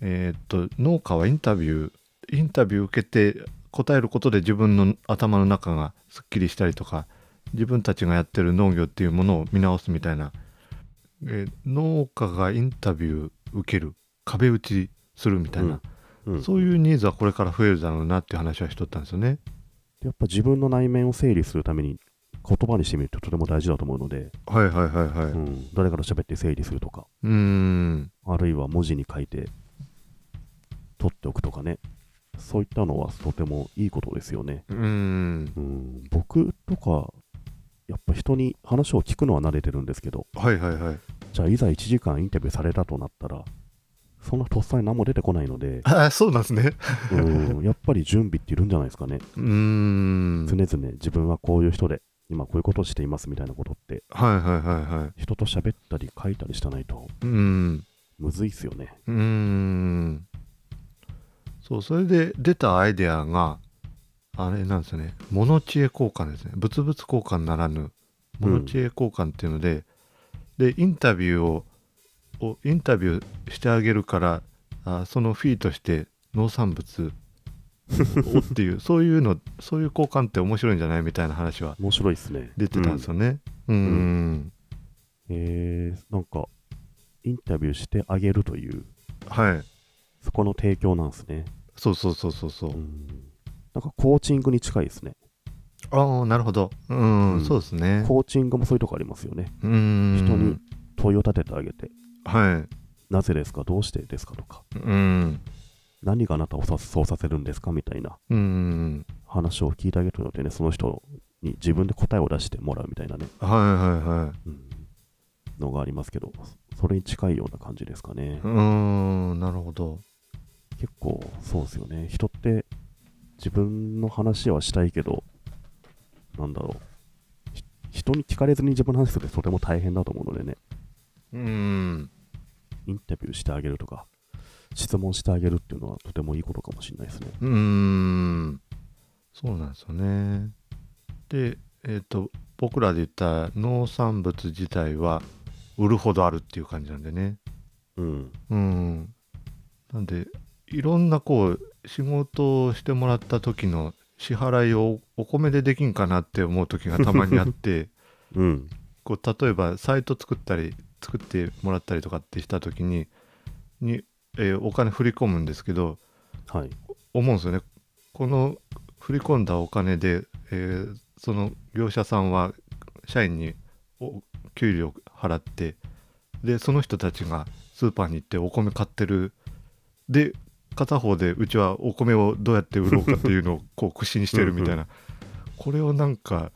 えーっと農家はインタビューインタビュー受けて答えることで自分の頭の中がすっきりしたりとか自分たちがやってる農業っていうものを見直すみたいな、えー農家がインタビュー受ける壁打ちするみたいな、うん、そういうニーズはこれから増えるだろうなっていう話はしとったんですよね。やっぱ自分の内面を整理するために言葉にしてみるととても大事だと思うので、はいはいはいはい。う、うん。誰から喋って整理するとか、ーん。あるいは文字に書いて取っておくとかね、そういったのはとてもいいことですよね。うん。うん、僕とか、やっぱ人に話を聞くのは慣れてるんですけど、はいはいはい。じゃあいざ1時間インタビューされたとなったら、そんなとっさに何も出てこないので、あそうなんですね。うん、やっぱり準備っているんじゃないですかね。うーん。常々自分はこういう人で、今こういうことをしていますみたいなことって、はいはいはいはい。人と喋ったり書いたりしたないと、うん。むずいっすよね。うーん。そう、それで出たアイデアが、あれなんですよね。物知恵交換ですね。物々交換ならぬ、物知恵交換っていうので、で、インタビューを、をインタビューしてあげるから、あそのフィーとして農産物 をっていう、そういうの、そういう交換って面白いんじゃないみたいな話は面白いっすね。出てたんですよね。うん。うんえー、なんか、インタビューしてあげるという、はい。そこの提供なんですね。そうそうそうそうそう。うん。なんかコーチングに近いですね。ああ、なるほど。うん、うんそうですね。コーチングもそういうとこありますよね。うーん。人に問いを立ててあげて、はい。なぜですか？どうしてですか？とか、うん。何があなたをさそうさせるんですか？みたいなうん。話を聞いてあげるのでね、その人に自分で答えを出してもらうみたいなね、はいはいはい。うん、のがありますけど、それに近いような感じですかね。うーん、なるほど。結構そうですよね。人って自分の話はしたいけど、なんだろう。ひ人に聞かれずに自分の話するってとても大変だと思うのでね、うん。インタビューしてあげるとか、質問してあげるっていうのはとてもいいことかもしれないですね。うーん。そうなんですよね。で、えっ、と、僕らで言った農産物自体は売るほどあるっていう感じなんでね。うん。うん。なんで、いろんなこう、仕事をしてもらった時の支払いをお米でできんかなって思う時がたまにあって、うん。こう例えばサイト作ったり作ってもらったりとかってした時にに、えーお金振り込むんですけどはい。思うんですよねこの振り込んだお金で、えーその業者さんは社員にお給料払ってでその人たちがスーパーに行ってお米買ってるで片方でうちはお米をどうやって売ろうかっていうのをこう苦心してるみたいな。これをなんか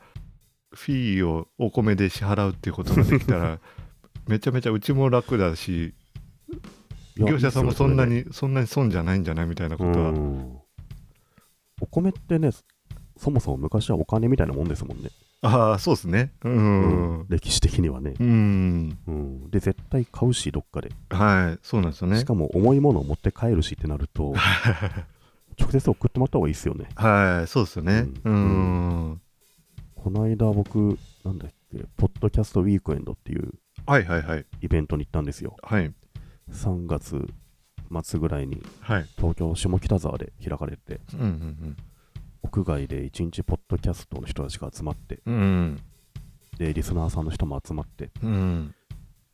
フィーをお米で支払うっていうことができたら めちゃめちゃうちも楽だし業者さんもそんなにそんなに損じゃないんじゃないみたいなことは。うん。お米ってね、そもそも昔はお金みたいなもんですもんね。ああそうですね。うん。歴史的にはね。うん。うん。で、絶対買うし、どっかで。はいそうなんですよね。しかも重いものを持って帰るしってなると、直接送ってもらった方がいいですよね。はいそうですよね。ううん。んこの間僕、なんだっけ、ポッドキャストウィークエンドっていうはいはいはい。イベントに行ったんですよ。はい。3月末ぐらいにはい。東京下北沢で開かれて、うんうん屋外で1日ポッドキャストの人たちが集まって、うん。うんで、リスナーさんの人も集まって、うん。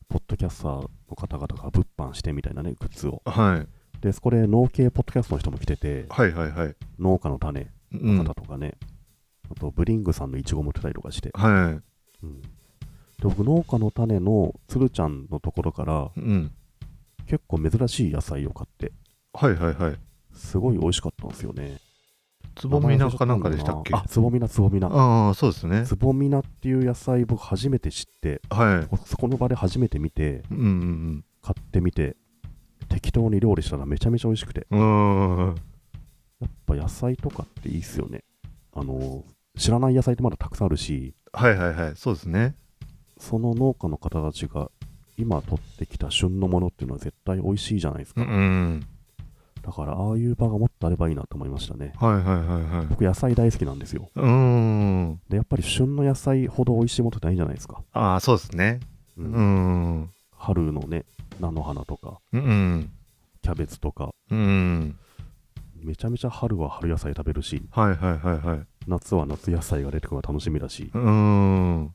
ポッドキャスターの方々が物販してみたいなね、グッズを。はい。で、そこで農系ポッドキャストの人も来てて、はいはいはい。農家の種うん。の方とかね、あとブリングさんのイチゴも売ってたりとかして、はうん、で僕、農家の種のつるちゃんのところからいうん。結構珍しい野菜を買って、はいはいはい。すごい美味しかったんですよね。つぼみなかなんかでしたっけ？あ、つぼみな、つぼみな。ああそうですね。つぼみなっていう野菜僕初めて知って、はそこの場で初めて見て、いうん買ってみて、適当に料理したらめちゃめちゃ美味しくて、うんうんやっぱ野菜とかっていいっすよね。あの、知らない野菜ってまだたくさんあるし、はいはいはい。そうですね。その農家の方たちが今取ってきた旬のものっていうのは絶対美味しいじゃないですうか。んだから、ああいう場がもっとあればいいなと思いましたね。はいはいはいはい。僕、野菜大好きなんですよ。うん。で、やっぱり旬の野菜ほど美味しいものってないじゃないですか。ああそうですね。うん。うん。春のね、菜の花とか、うんキャベツとか、うん。めちゃめちゃ春は春野菜食べるし、はいはいはいはい。夏は夏野菜が出てくるのが楽しみだし、うん。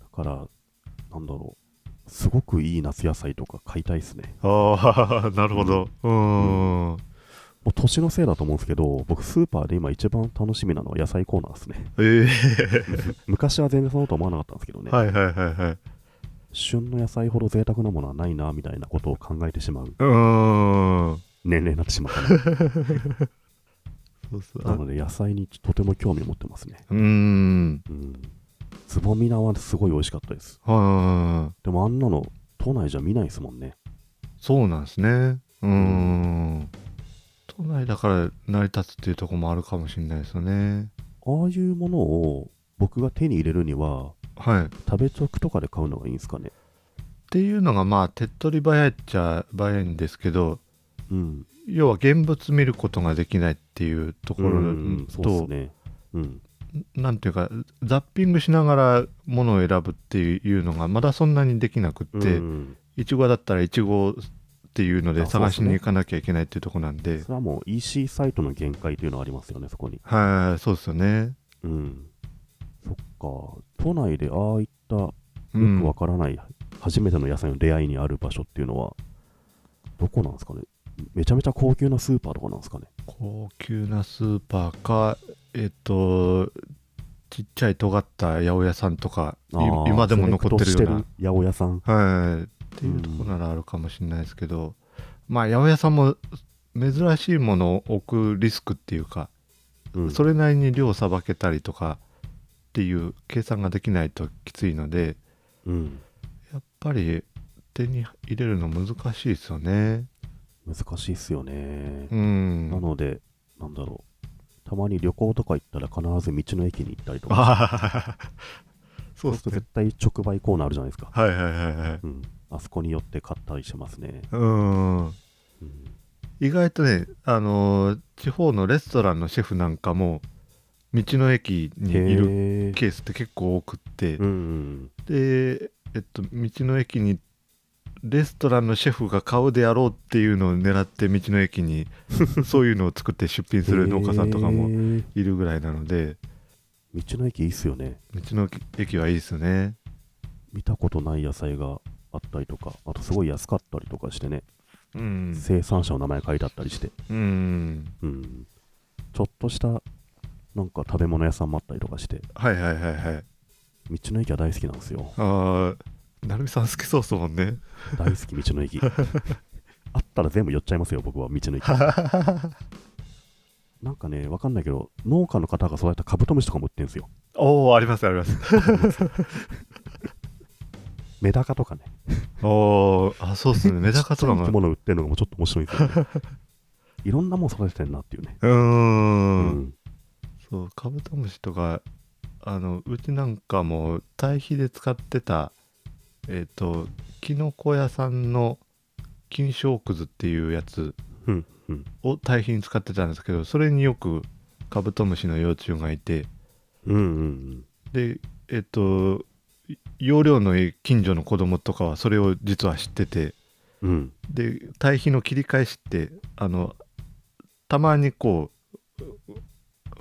だから、なんだろう、すごくいい夏野菜とか買いたいですね。ああ なるほど。うん。もう年のせいだと思うんですけど、僕、スーパーで今一番楽しみなのは野菜コーナーですね。え 昔は全然そんなこと思わなかったんですけどね、えはいはいはいはい。旬の野菜ほど贅沢なものはないなみたいなことを考えてしまう。うん。年齢になってしまったね そうそうなので野菜にとても興味を持ってますね。うーん。うんつぼみ菜はすごい美味しかったです。はでもあんなの都内じゃ見ないですもんね。いそうなんですね。うーん。都内だから成り立つっていうところもあるかもしれないですよね。ああいうものを僕が手に入れるにははい。っ食べチョクとかで買うのがいいんですかね。ていうのがまあ手っ取り早いっちゃ早いんですけどうん。要は現物見ることができないっていうところうんそうと、ですね。うんなんていうかザッピングしながらものを選ぶっていうのがまだそんなにできなくって、うん。いちごだったらいちごっていうので探しに行かなきゃいけないっていうところなんで。それはもう EC サイトの限界というのはありますよねそこに。はいそうですよね。うん。そっか。都内でああいったようんくわからない初めての野菜の出会いにある場所っていうのはどこなんですかね？めちゃめちゃ高級なスーパーとかなんですかね？高級なスーパーかえっとちっちゃい尖った八百屋さんとか今でも残ってるような。八百屋さん。はい。っていうところならあるかもしれないですけど、まあ八百屋さんも珍しいものを置くリスクっていうか、うん。それなりに量さばけたりとかっていう計算ができないときついのでうん。やっぱり手に入れるの難しいですよね。難しいっすよね。う、ん。なのでなんだろうたまに旅行とか行ったら必ず道の駅に行ったりとか。そうですると絶対直売コーナーあるじゃないですか、はいはいはいはいうん、あそこに寄って買ったりしますね、うん。うん、意外とねあのー地方のレストランのシェフなんかも道の駅にいるケースって結構多くって、うんうんで、えっと、道の駅にレストランのシェフが買うであろうっていうのを狙って道の駅に そういうのを作って出品する農家さんとかもいるぐらいなので。道の駅いいっすよね。道の駅はいいですよね。見たことない野菜があったりとかあとすごい安かったりとかしてね、うん。生産者の名前書いてあったりして、うん。うん、ちょっとしたなんか食べ物屋さんもあったりとかして。はいはいはいはい。道の駅は大好きなんですよ。ああ成美さん好きそうっすもんね。大好き道の駅。あったら全部寄っちゃいますよ僕は道の駅。なんかねわかんないけど農家の方がそうやったカブトムシとかも売ってるんですよ。おおありますあります。メダカとかね。おおあそうっすね。メダカとかちっちゃい生きも物売ってるのがもうちょっと面白いですよね。いろんなもん育ててんなっていうね。うーん。うん。そうカブトムシとかあのうちなんかも堆肥で使ってたえっ、とキノコ屋さんの金賞くずっていうやつうんうん。を堆肥に使ってたんですけどそれによくカブトムシの幼虫がいてうんうんでえっ、とい容量のいい近所の子供とかはそれを実は知っててうん。うんで堆肥の切り返しってあのたまにこう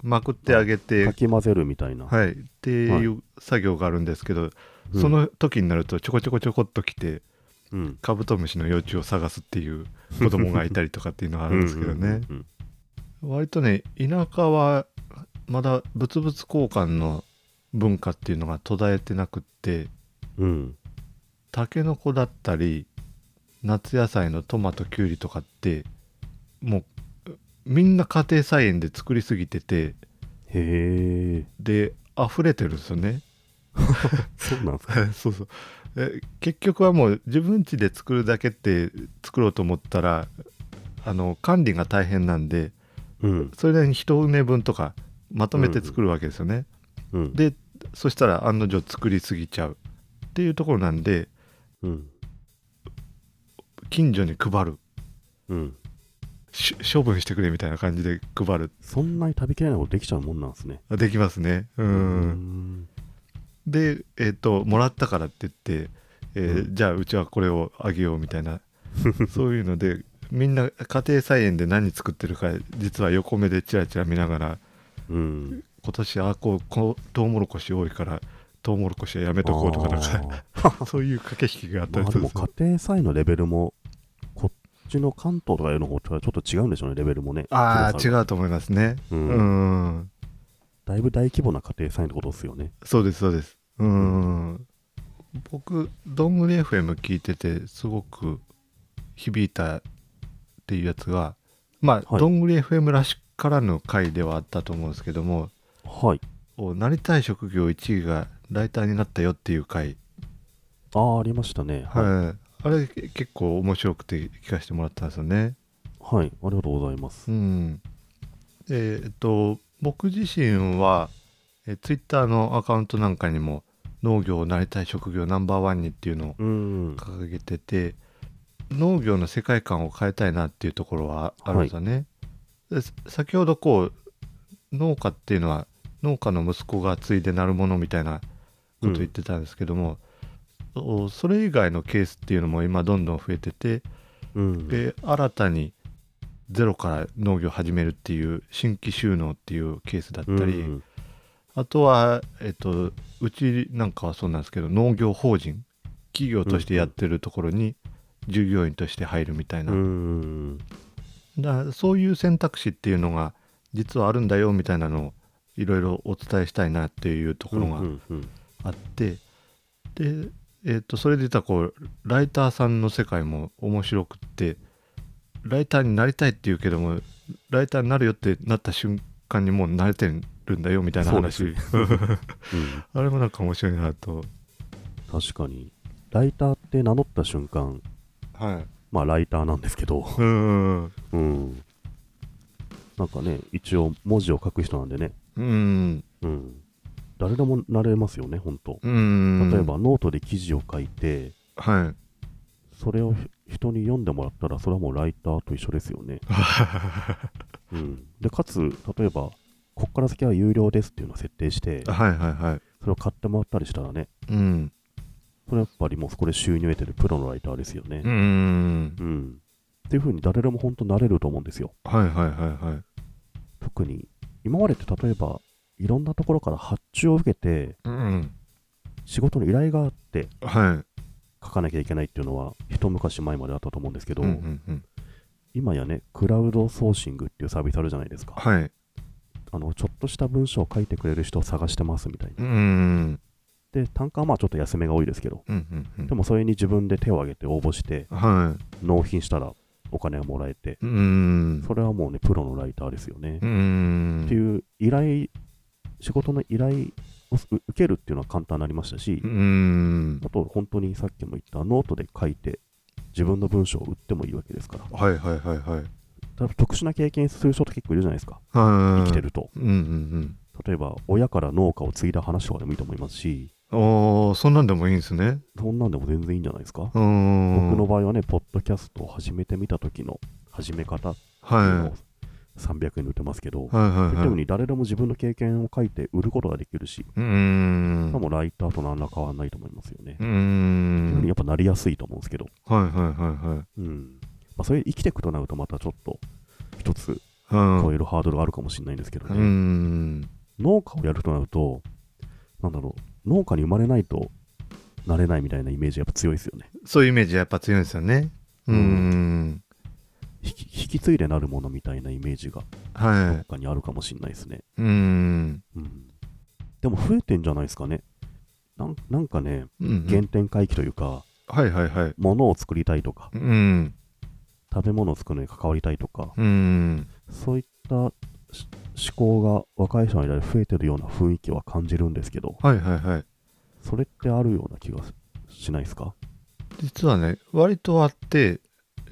まくってあげてかき混ぜるみたいな、はい、っていう作業があるんですけど、うん。その時になるとちょこちょこちょこっと来てうん。カブトムシの幼虫を探すっていう子供がいたりとかっていうのがあるんですけどね。割とね田舎はまだ物々交換の文化っていうのが途絶えてなくってうん。タケノコだったり夏野菜のトマトキュウリとかってもうみんな家庭菜園で作りすぎててへえで溢れてるんですよね そうなんですか？そうそう。え結局はもう自分家で作るだけって作ろうと思ったらあの管理が大変なんでうん。それなりに一畝分とかまとめて作るわけですよね、うん。でそしたら案の定作りすぎちゃうっていうところなんでうん。近所に配る。うん。し処分してくれみたいな感じで配る。そんなに食べきれないことできちゃうもんなんですね。できますね。うん。うんでえっ、ともらったからって言って、えーうじゃあうちはこれをあげようみたいな。そういうのでみんな家庭菜園で何作ってるか実は横目でチラチラ見ながらうん。今年あこうこうトウモロコシ多いからトウモロコシはやめとこうとかなんか そういう駆け引きがあったまあでするんですよ。家庭菜のレベルもこっちの関東とかの方とはちょっと違うんでしょうねレベルもね。ああ違うと思いますね。ううんんだいぶ大規模な家庭菜ってことですよねそうですそうですうん僕どんぐり FM 聞いててすごく響いたっっていうやつが、まあ、はいどんぐり FM らしからぬ回ではあったと思うんですけども、はい。おなりたい職業1位がライターになったよっていう回、ああ、ありましたね。はい。はい、あれけ結構面白くて聞かせてもらったんですよね。はい。ありがとうございます。うん。でえっと、僕自身は、えツイッターのアカウントなんかにも、農業をなりたい職業ナンバーワンにっていうのをうん。掲げてて、農業の世界観を変えたいなっていうところはあるんですよね。で先ほどこう農家っていうのは農家の息子が継いでなるものみたいなことを言ってたんですけども、おそれ以外のケースっていうのも今どんどん増えててうん。で新たにゼロから農業を始めるっていう新規収納っていうケースだったり、うん。あとは、えっと、うちなんかはそうなんですけど農業法人企業としてやってるところに従業員として入るみたいな、うん。だそういう選択肢っていうのが実はあるんだよみたいなのをいろいろお伝えしたいなっていうところがあって、で、えっとそれで言ったらこうライターさんの世界も面白くってライターになりたいって言うけどもライターになるよってなった瞬間にもう慣れてるんだよみたいな話そうん。あれもなんか面白いなと確かに。ライターって名乗った瞬間、はいまあライターなんですけど、うんうん。なんかね、一応文字を書く人なんでね、うんうん。誰でもなれますよね、ほんと。うん例えばノートで記事を書いて、はいそれをひ人に読んでもらったら、それはもうライターと一緒ですよね。うん。で、かつ、例えば、こっから先は有料ですっていうのを設定して、はいはいはいそれを買ってもらったりしたらね、うんそれやっぱりもうそこで収入を得てるプロのライターですよね。うんうん。っていう風に誰でも本当なれると思うんですよ。はいはいはいはい特に、今までって例えば、いろんなところから発注を受けて、うん仕事の依頼があってはい書かなきゃいけないっていうのは、一昔前まであったと思うんですけど、うんうんうん。今やね、クラウドソーシングっていうサービスあるじゃないですか。はい。あの、ちょっとした文章を書いてくれる人を探してますみたいな。うんで、単価はまあちょっと安めが多いですけど、うんうんうん。でもそれに自分で手を挙げて応募して、は納品したらお金がもらえて、いうんそれはもうね、プロのライターですよね。うんっていう依頼、仕事の依頼を受けるっていうのは簡単になりましたしう、んあと本当にさっきも言ったノートで書いて自分の文章を売ってもいいわけですから。はいはいはいはい特殊な経験する人って結構いるじゃないですか。はい生きてると。うんうん例えば、親から農家を継いだ話とかでもいいと思いますし、うんおーそんなんでもいいんですねそんなんでも全然いいんじゃないですか。うん僕の場合はね、ポッドキャストを始めてみた時の始め方っていうのはを300円で売ってますけど、いはいはい。言ったようはいに誰でも自分の経験を書いて売ることができるし、うん。多分ライターと何ら変わらないと思いますよね。うん。やっぱなりやすいと思うんですけど、はいはいはいはい。うん。まあ、それ生きていくとなるとまたちょっと一つうん。超えるハードルがあるかもしれないんですけどうね。ん。農家をやるとなると、なんだろう、農家に生まれないとなれないみたいなイメージやっぱ強いですよね。そういうイメージやっぱ強いんですよね。うん引き引き継いでなるものみたいなイメージがは他にあるかもしれないですね。いうん。うん。でも増えてんじゃないですかね。なんなんかね、うん原点回帰というか、はいはいはい。物を作りたいとか、うん。食べ物を作るのに関わりたいとか、うん。そういったし思考が若い人の間で増えてるような雰囲気は感じるんですけど、はいはいはい。それってあるような気がししないですか？実はね割とあって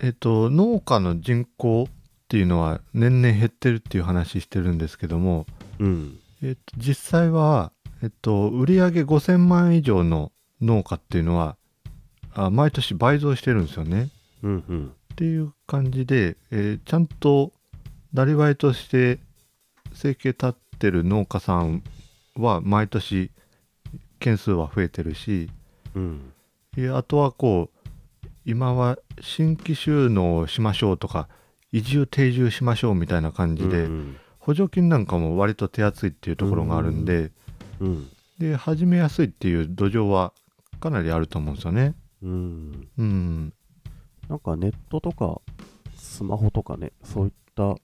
えっと農家の人口っていうのは年々減ってるっていう話してるんですけどもうん。えっと実際はえっと売上5000万以上の農家っていうのはあ毎年倍増してるんですよねうんうん。っていう感じで、えーちゃんとなりわいとして生計立ってる農家さんは毎年件数は増えてるしうん。えあとはこう今は新規収納をしましょうとか移住定住しましょうみたいな感じで、うん補助金なんかも割と手厚いっていうところがあるんで、うん。で始めやすいっていう土壌はかなりあると思うんですよね。うん。うん、なんかネットとかスマホとかね、そういった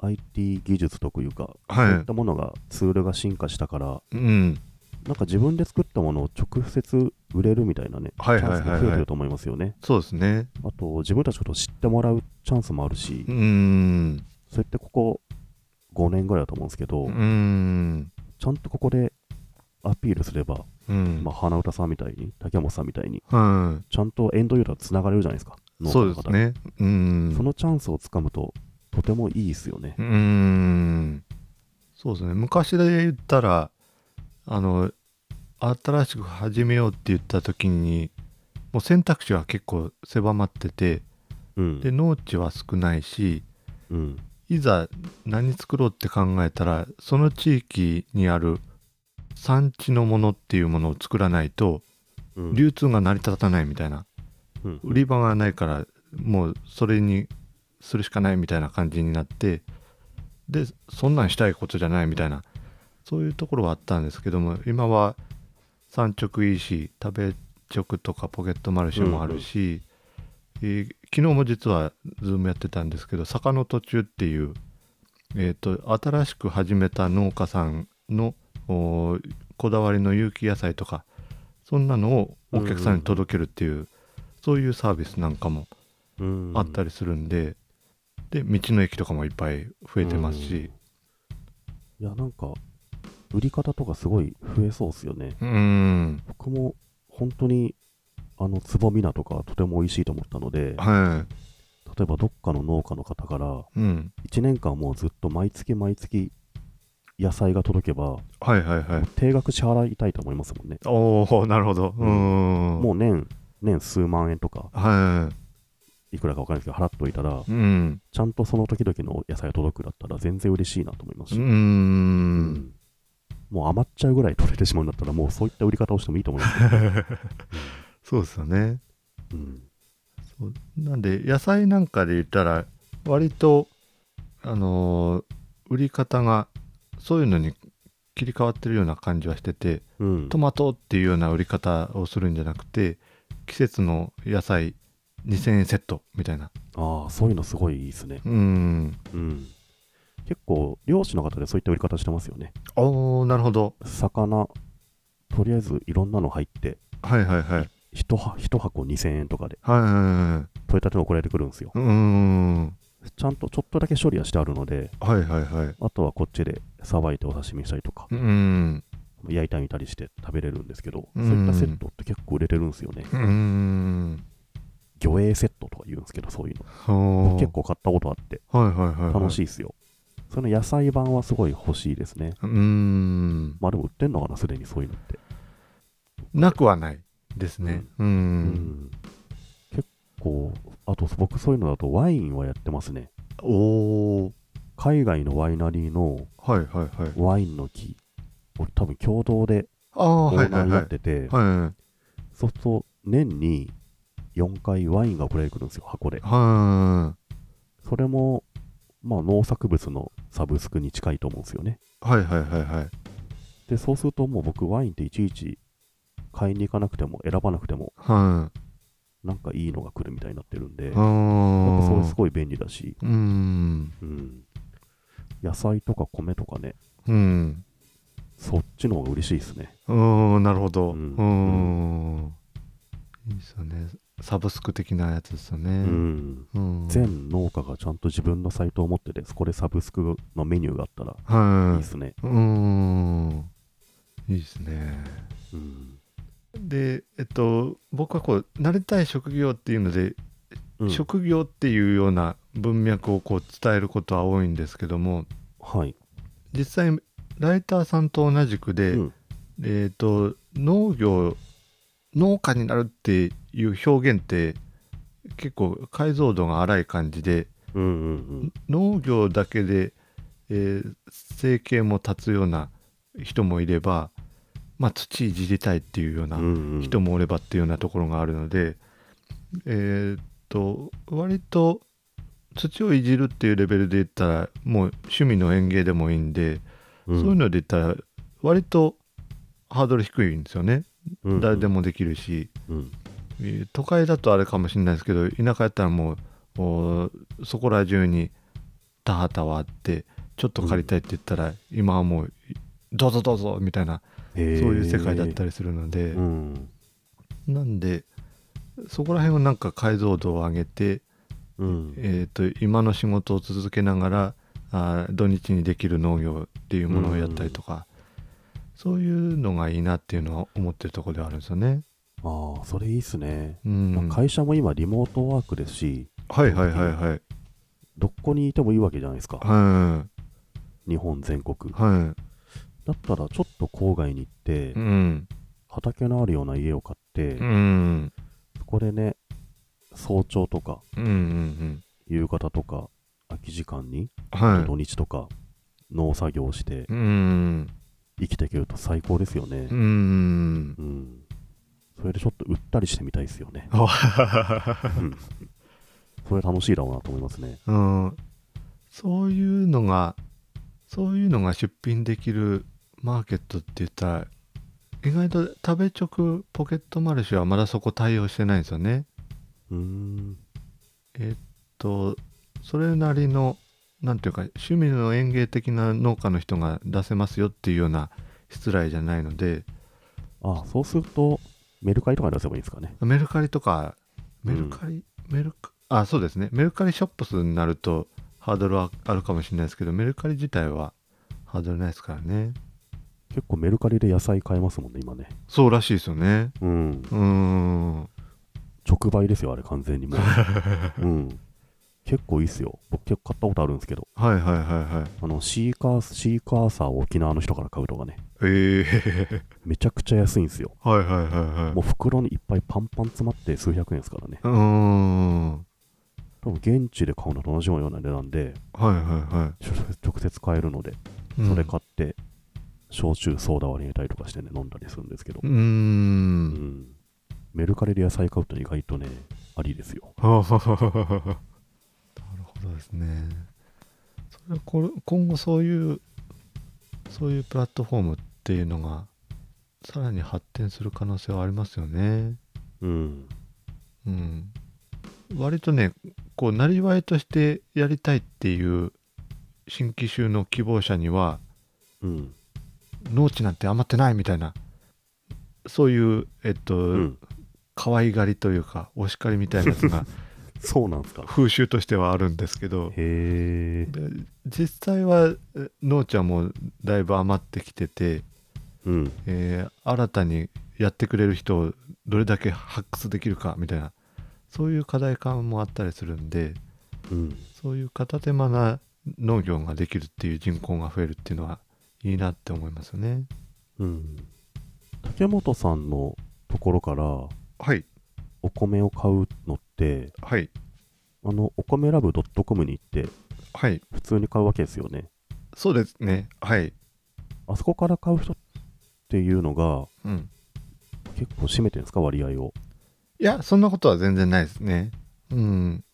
IT 技術というか、はいそういったものがツールが進化したから、うん、なんか自分で作ったものを直接売れるみたいなね、はいチャンスが増えてると思いますよね。そうですね。あと、自分たちのことを知ってもらうチャンスもあるし、うーん。そうやってここ5年ぐらいだと思うんですけど、うーん。ちゃんとここでアピールすれば、うん。まあ、花歌さんみたいに、竹本さんみたいに、うん。ちゃんとエンドユーザーとつながれるじゃないですか。そうですね。うん。そのチャンスをつかむと、とてもいいですよねう。ーん。そうですね。昔で言ったら、あの、新しく始めようって言った時に、もう選択肢は結構狭まってて、うん。で、農地は少ないし、うん。いざ何作ろうって考えたら、その地域にある産地のものっていうものを作らないと、うん流通が成り立たないみたいな。うん売り場がないからもうそれにするしかないみたいな感じになってでそんなんしたいことじゃないみたいなそういうところはあったんですけども今は産直いいし食べ直とかポケットマルシェもあるし、えー昨日も実は Zoom やってたんですけど坂ノ途中っていう、えー、と新しく始めた農家さんのこだわりの有機野菜とかそんなのをお客さんに届けるっていう、そういうサービスなんかもうんあったりするんで、で道の駅とかもいっぱい増えてますし。いや、なんか、売り方とかすごい増えそうっすよね。うん。僕も本当に、あの、つぼみなとかとても美味しいと思ったので、は例えばどっかの農家の方から、いうん。1年間もうずっと毎月毎月野菜が届けば、はいはいはい。定額支払いたいと思いますもんね。おおなるほど。うん。もう年、年数万円とか、はいくらかわかんないですけど、払っといたら、いうん。ちゃんとその時々の野菜が届くだったら全然嬉しいなと思いますし、うん。うんもう余っちゃうぐらい取れてしまうんだったら、もうそういった売り方をしてもいいと思いますよ。そうですよねうんそうなんで野菜なんかで言ったら割とあのー売り方がそういうのに切り替わってるような感じはしててうんトマトっていうような売り方をするんじゃなくて季節の野菜2000円セットみたいなああ、そういうのすごいいいですね。うんうん。結構、漁師の方でそういった売り方してますよね。おーなるほど魚、とりあえずいろんなの入って、はいはいはい一箱2000円とかで、はいはいはい取れたての送られてくるんですよ。うーんちゃんとちょっとだけ処理はしてあるので、はいはいはいあとはこっちでさばいてお刺身したりとか、うん焼いたり煮たりして食べれるんですけど、うそうんいったセットって結構売れてるんですよね。うん魚影セットとか言うんですけど、そういうの。結構買ったことあって、はいはいはいはい楽しいですよ。その野菜版はすごい欲しいですね。うーん。まあでも売ってんのかな、すでにそういうのって。なくはないですね。ううん。ん。結構、あと僕そういうのだとワインはやってますね。おお海外のワイナリーのはいはいはい。ワインの木を多分共同でああオーナーにないってて、はそうすると年に4回ワインが送られてくるんですよ、箱で。それも、まあ農作物のサブスクに近いと思うんですよね。いはいはいはいはい。で、そうするともう僕ワインっていちいち買いに行かなくても選ばなくてもはなんかいいのが来るみたいになってるんで、いやっぱそれすごい便利だし、うーん。うん。野菜とか米とかね、うん。そっちの方が嬉しいですね。うーんなるほど。ううん。ーん。いいですよねサブスク的なやつですようねん。うん全農家がちゃんと自分のサイトを持ってて、そこでサブスクのメニューがあったらいいはいですね。うーんいいですねうん。でえっと僕はこうなりたい職業っていうので、うん職業っていうような文脈をこう伝えることは多いんですけどもはい。実際ライターさんと同じくで、うんえっと農業農家になるっていう表現って結構解像度が荒い感じでうんうん農業だけで、えー生計も立つような人もいれば、まあ、土いじりたいっていうようなうん。うん。うん人もおればっていうようなところがあるので、えーっと割と土をいじるっていうレベルで言ったらもう趣味の園芸でもいいんで、うん。そういうので言ったら割とハードル低いんですよね、うん誰でもできるし、うん。えー都会だとあれかもしれないですけど田舎やったらもうおそこら中に田畑はあってちょっと借りたいって言ったら、今はもうどうぞどうぞみたいなそういう世界だったりするので、うん。なんでそこら辺をなんか解像度を上げて、うん。えー、と今の仕事を続けながらあー土日にできる農業っていうものをやったりとか、そういうのがいいなっていうのは思ってるところではあるんですよね。ああ、それいいっすね。うん、まあ会社も今リモートワークですし、はいはいはいはい。どこにいてもいいわけじゃないですか。は日本全国い。。はだったらちょっと郊外に行ってい。う、ん。畑のあるような家を買って、うん。そこでね、早朝とかうんうんうん。夕方とか空き時間に、は土日とか農作業をしてい。うん。生きていけると最高ですよねう。ん。うん。それでちょっと売ったりしてみたいですよね。あうん。それ楽しいだろうなと思いますね。うん。そういうのが、そういうのが出品できるマーケットって言ったら、意外と食べ直ポケットマルシェはまだそこ対応してないんですよね。うーん。えっと、それなりの、なんていうか、趣味の園芸的な農家の人が出せますよっていうような失礼じゃないので、あ、そうすると、メルカリとかに出せばいいんですかね。メルカリとか、メルカリ、メルカ、あ、そうですね。メルカリショップスになるとハードルはあるかもしれないですけど、メルカリ自体はハードルないですからね。結構メルカリで野菜買えますもんね、今ね。そうらしいですよね。うん。うーん。直売ですよ、あれ完全にもう。うん。結構いいっすよ。僕結構買ったことあるんですけど。はいはいはいはい。あの、シーカー、シーカーサーを沖縄の人から買うとかね。ええめちゃくちゃ安いんですよ。はいはいはいはい。もう袋にいっぱいパンパン詰まって数百円ですからね。うーん。はい多分現地で買うのと同じような値段で、はいは直直接買えるので、い。それ買って、焼酎、ソーダ割り入れたりとかしてね、飲んだりするんですけどう。ー。うんん。メルカリで野菜買うと意外とね、ありですよ。はははははなるほどですね。それはこれ今後そういうそういうプラットフォームっていうのがさらに発展する可能性はありますよね。うん。うん。割とね、こう、なりわいとしてやりたいっていう新規収納希望者には、うん。農地なんて余ってないみたいな、そういう、えっと、うん。可愛がりというか、お叱りみたいなやつがそうなんですか？風習としてはあるんですけど、実際はえ農地はもうだいぶ余ってきてて、うん。えー新たにやってくれる人をどれだけ発掘できるかみたいなそういう課題感もあったりするんでうん。そういう片手間な農業ができるっていう人口が増えるっていうのはいいなって思いますよね。うん。竹本さんのところからはいお米を買うのって、はい。あの、お米ラブ .com に行ってはい。普通に買うわけですよね。そうですね。はい。あそこから買う人っていうのがうん。結構占めてるんですか、割合を。いやそんなことは全然ないですね。うん。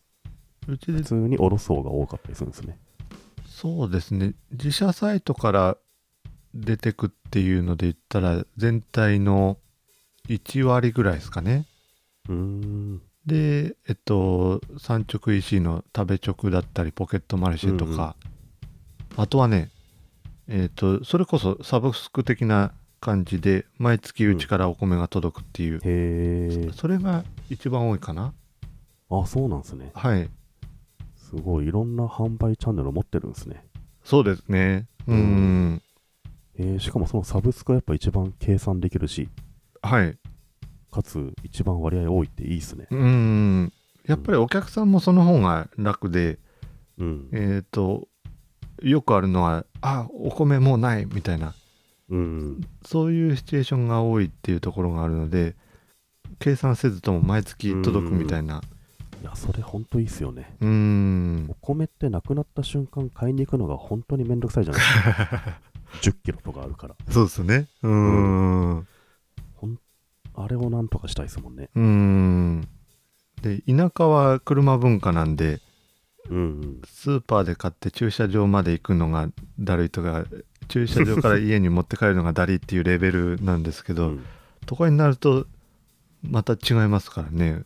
うちで普通におろす方が多かったりするんですね。そうですね。自社サイトから出てくっていうので言ったら全体の1割ぐらいですかね。でえっと産直 EC の食べ直だったりポケットマルシェとか、あとはねえっとそれこそサブスク的な感じで毎月うちからお米が届くっていう、へえ。それが一番多いかな。あ、そうなんですね。はい。すごい、いろんな販売チャンネルを持ってるんですね。そうですね。うん。うん。えー、しかもそのサブスクがやっぱ一番計算できるし、はいかつ一番割合多いっていいっすね。うんやっぱりお客さんもその方が楽で、うん。えっ、とよくあるのはあお米もうないみたいなうん。そういうシチュエーションが多いっていうところがあるので計算せずとも毎月届くみたいないや、それほんといいっすよね。うーんお米ってなくなった瞬間買いに行くのが本当にめんどくさいじゃないですか。10キロとかあるから。そうですねうんあれをなんとかしたいですもんね。ーんで田舎は車文化なんでうん、うん。スーパーで買って駐車場まで行くのがだるいとか駐車場から家に持って帰るのがだりいっていうレベルなんですけど、うん都会になるとまた違いますからね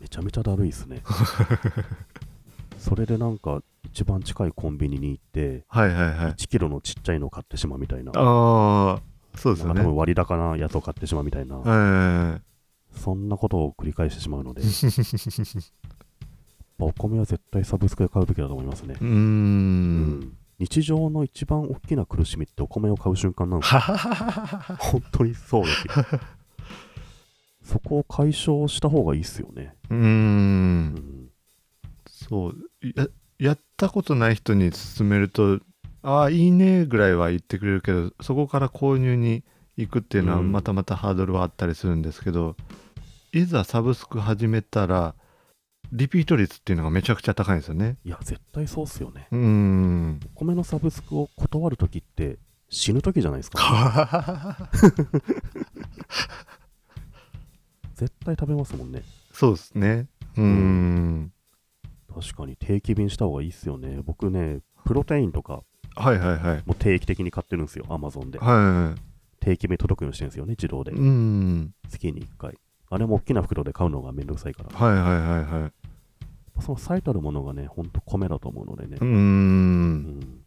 めちゃめちゃだるいっすね。それでなんか一番近いコンビニに行って、はいはいはい1キロのちっちゃいの買ってしまうみたいな。ああそうですよね多分割高なやつを買ってしまうみたいな、はいそんなことを繰り返してしまうので、お米は絶対サブスクで買うべきだと思いますね。うんん日常の一番大きな苦しみってお米を買う瞬間なんですよ。本当にそうですよ。そこを解消した方がいいっすよね。うんん。そうややったことない人に勧めるとああいいねぐらいは言ってくれるけどそこから購入に行くっていうのはうんまたまたハードルはあったりするんですけど、いざサブスク始めたらリピート率っていうのがめちゃくちゃ高いんですよねいや、絶対そうっすよね。うーんお米のサブスクを断るときって死ぬときじゃないですか。絶対食べますもんね。そうですねうーん確かに定期便した方がいいっすよね。僕ね、プロテインとかはいはいはいもう定期的に買ってるんですよ、アマゾンで。は定期便届くようにしてるんですよね、自動でい。う。ん月に1回。あれも大きな袋で買うのがめんどくさいから。はいはいはいはいその最たるものがね、ほんと米だと思うのでねうー。うんん。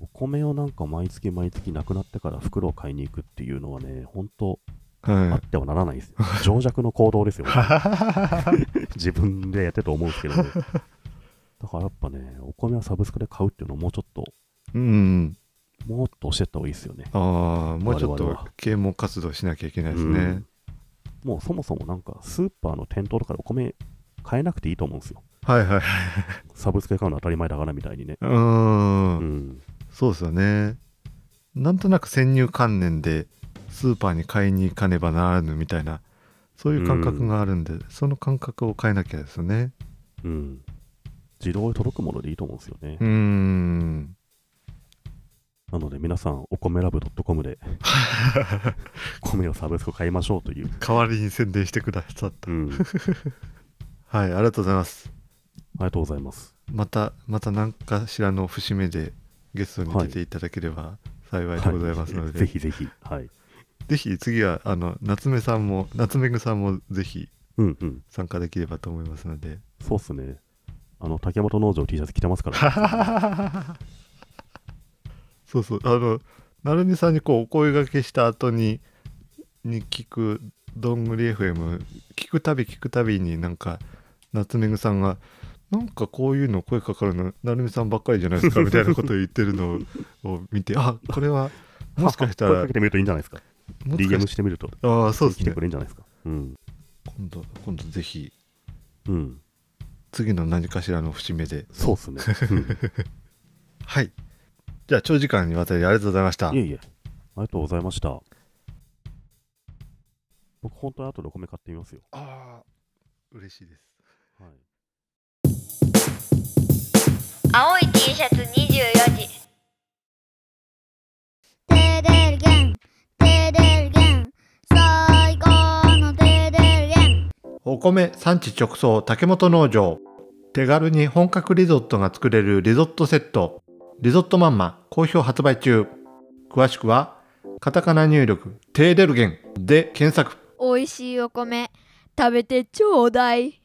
お米をなんか毎月毎月なくなってから袋を買いに行くっていうのはね、本当あはってはならないですよ。情弱の行動ですよ。自分でやってると思うんですけどね。だからやっぱね、お米はサブスクで買うっていうのをもうちょっと、いうんもっと教えた方がいいですよね。ああもうちょっと啓蒙活動しなきゃいけないですねうんもうそもそもなんかスーパーの店頭とかでお米買えなくていいと思うんですよ。はいはいはいサブスクで買うの当たり前だからみたいにね。うーうんん。そうですよねなんとなく先入観念でスーパーに買いに行かねばならぬみたいなそういう感覚があるんで、その感覚を変えなきゃですよねうん。自動で届くものでいいと思うんですよねうー。んなので皆さん、お米ラブ .com で 米をサブスク買いましょうという。代わりに宣伝してくださったうん。あ はいありがとうございますりがとうございます。またまた何かしらの節目でゲストに出ていただければ幸いでございますので、ぜひぜひ。はい。ぜひ次はあの夏目さんも夏目ぐさんもぜひうんうん。参加できればと思いますのでそうっすね。あの、竹本農場 T シャツ着てますから、そうそうあの成美さんにこうお声掛けした後にに聞くどんぐり FM 聞くたび聞くたびになんか夏目ぐさんがなんかこういうの声かかるの成美さんばっかりじゃないですかみたいなことを言ってるのを 見てあこれはもしかした声らかけてみるといいんじゃないですか。DM ししてみると、ああそうです来てねくれるんじゃないですか。うん。今度今度ぜひうん。次の何かしらの節目でそうっすね。うん はいじゃあ長時間にわたりありがとうございました。いえいえ、ありがとうございました。僕、本当に後でお米買ってみますよ。ああ嬉しいです。はい。青い T シャツ24時。お米産地直送竹本農場。手軽に本格リゾットが作れるリゾットセットリゾットマンマ好評発売中。詳しくはカタカナ入力テーデルゲンで検索。美味しいお米食べてちょうだい。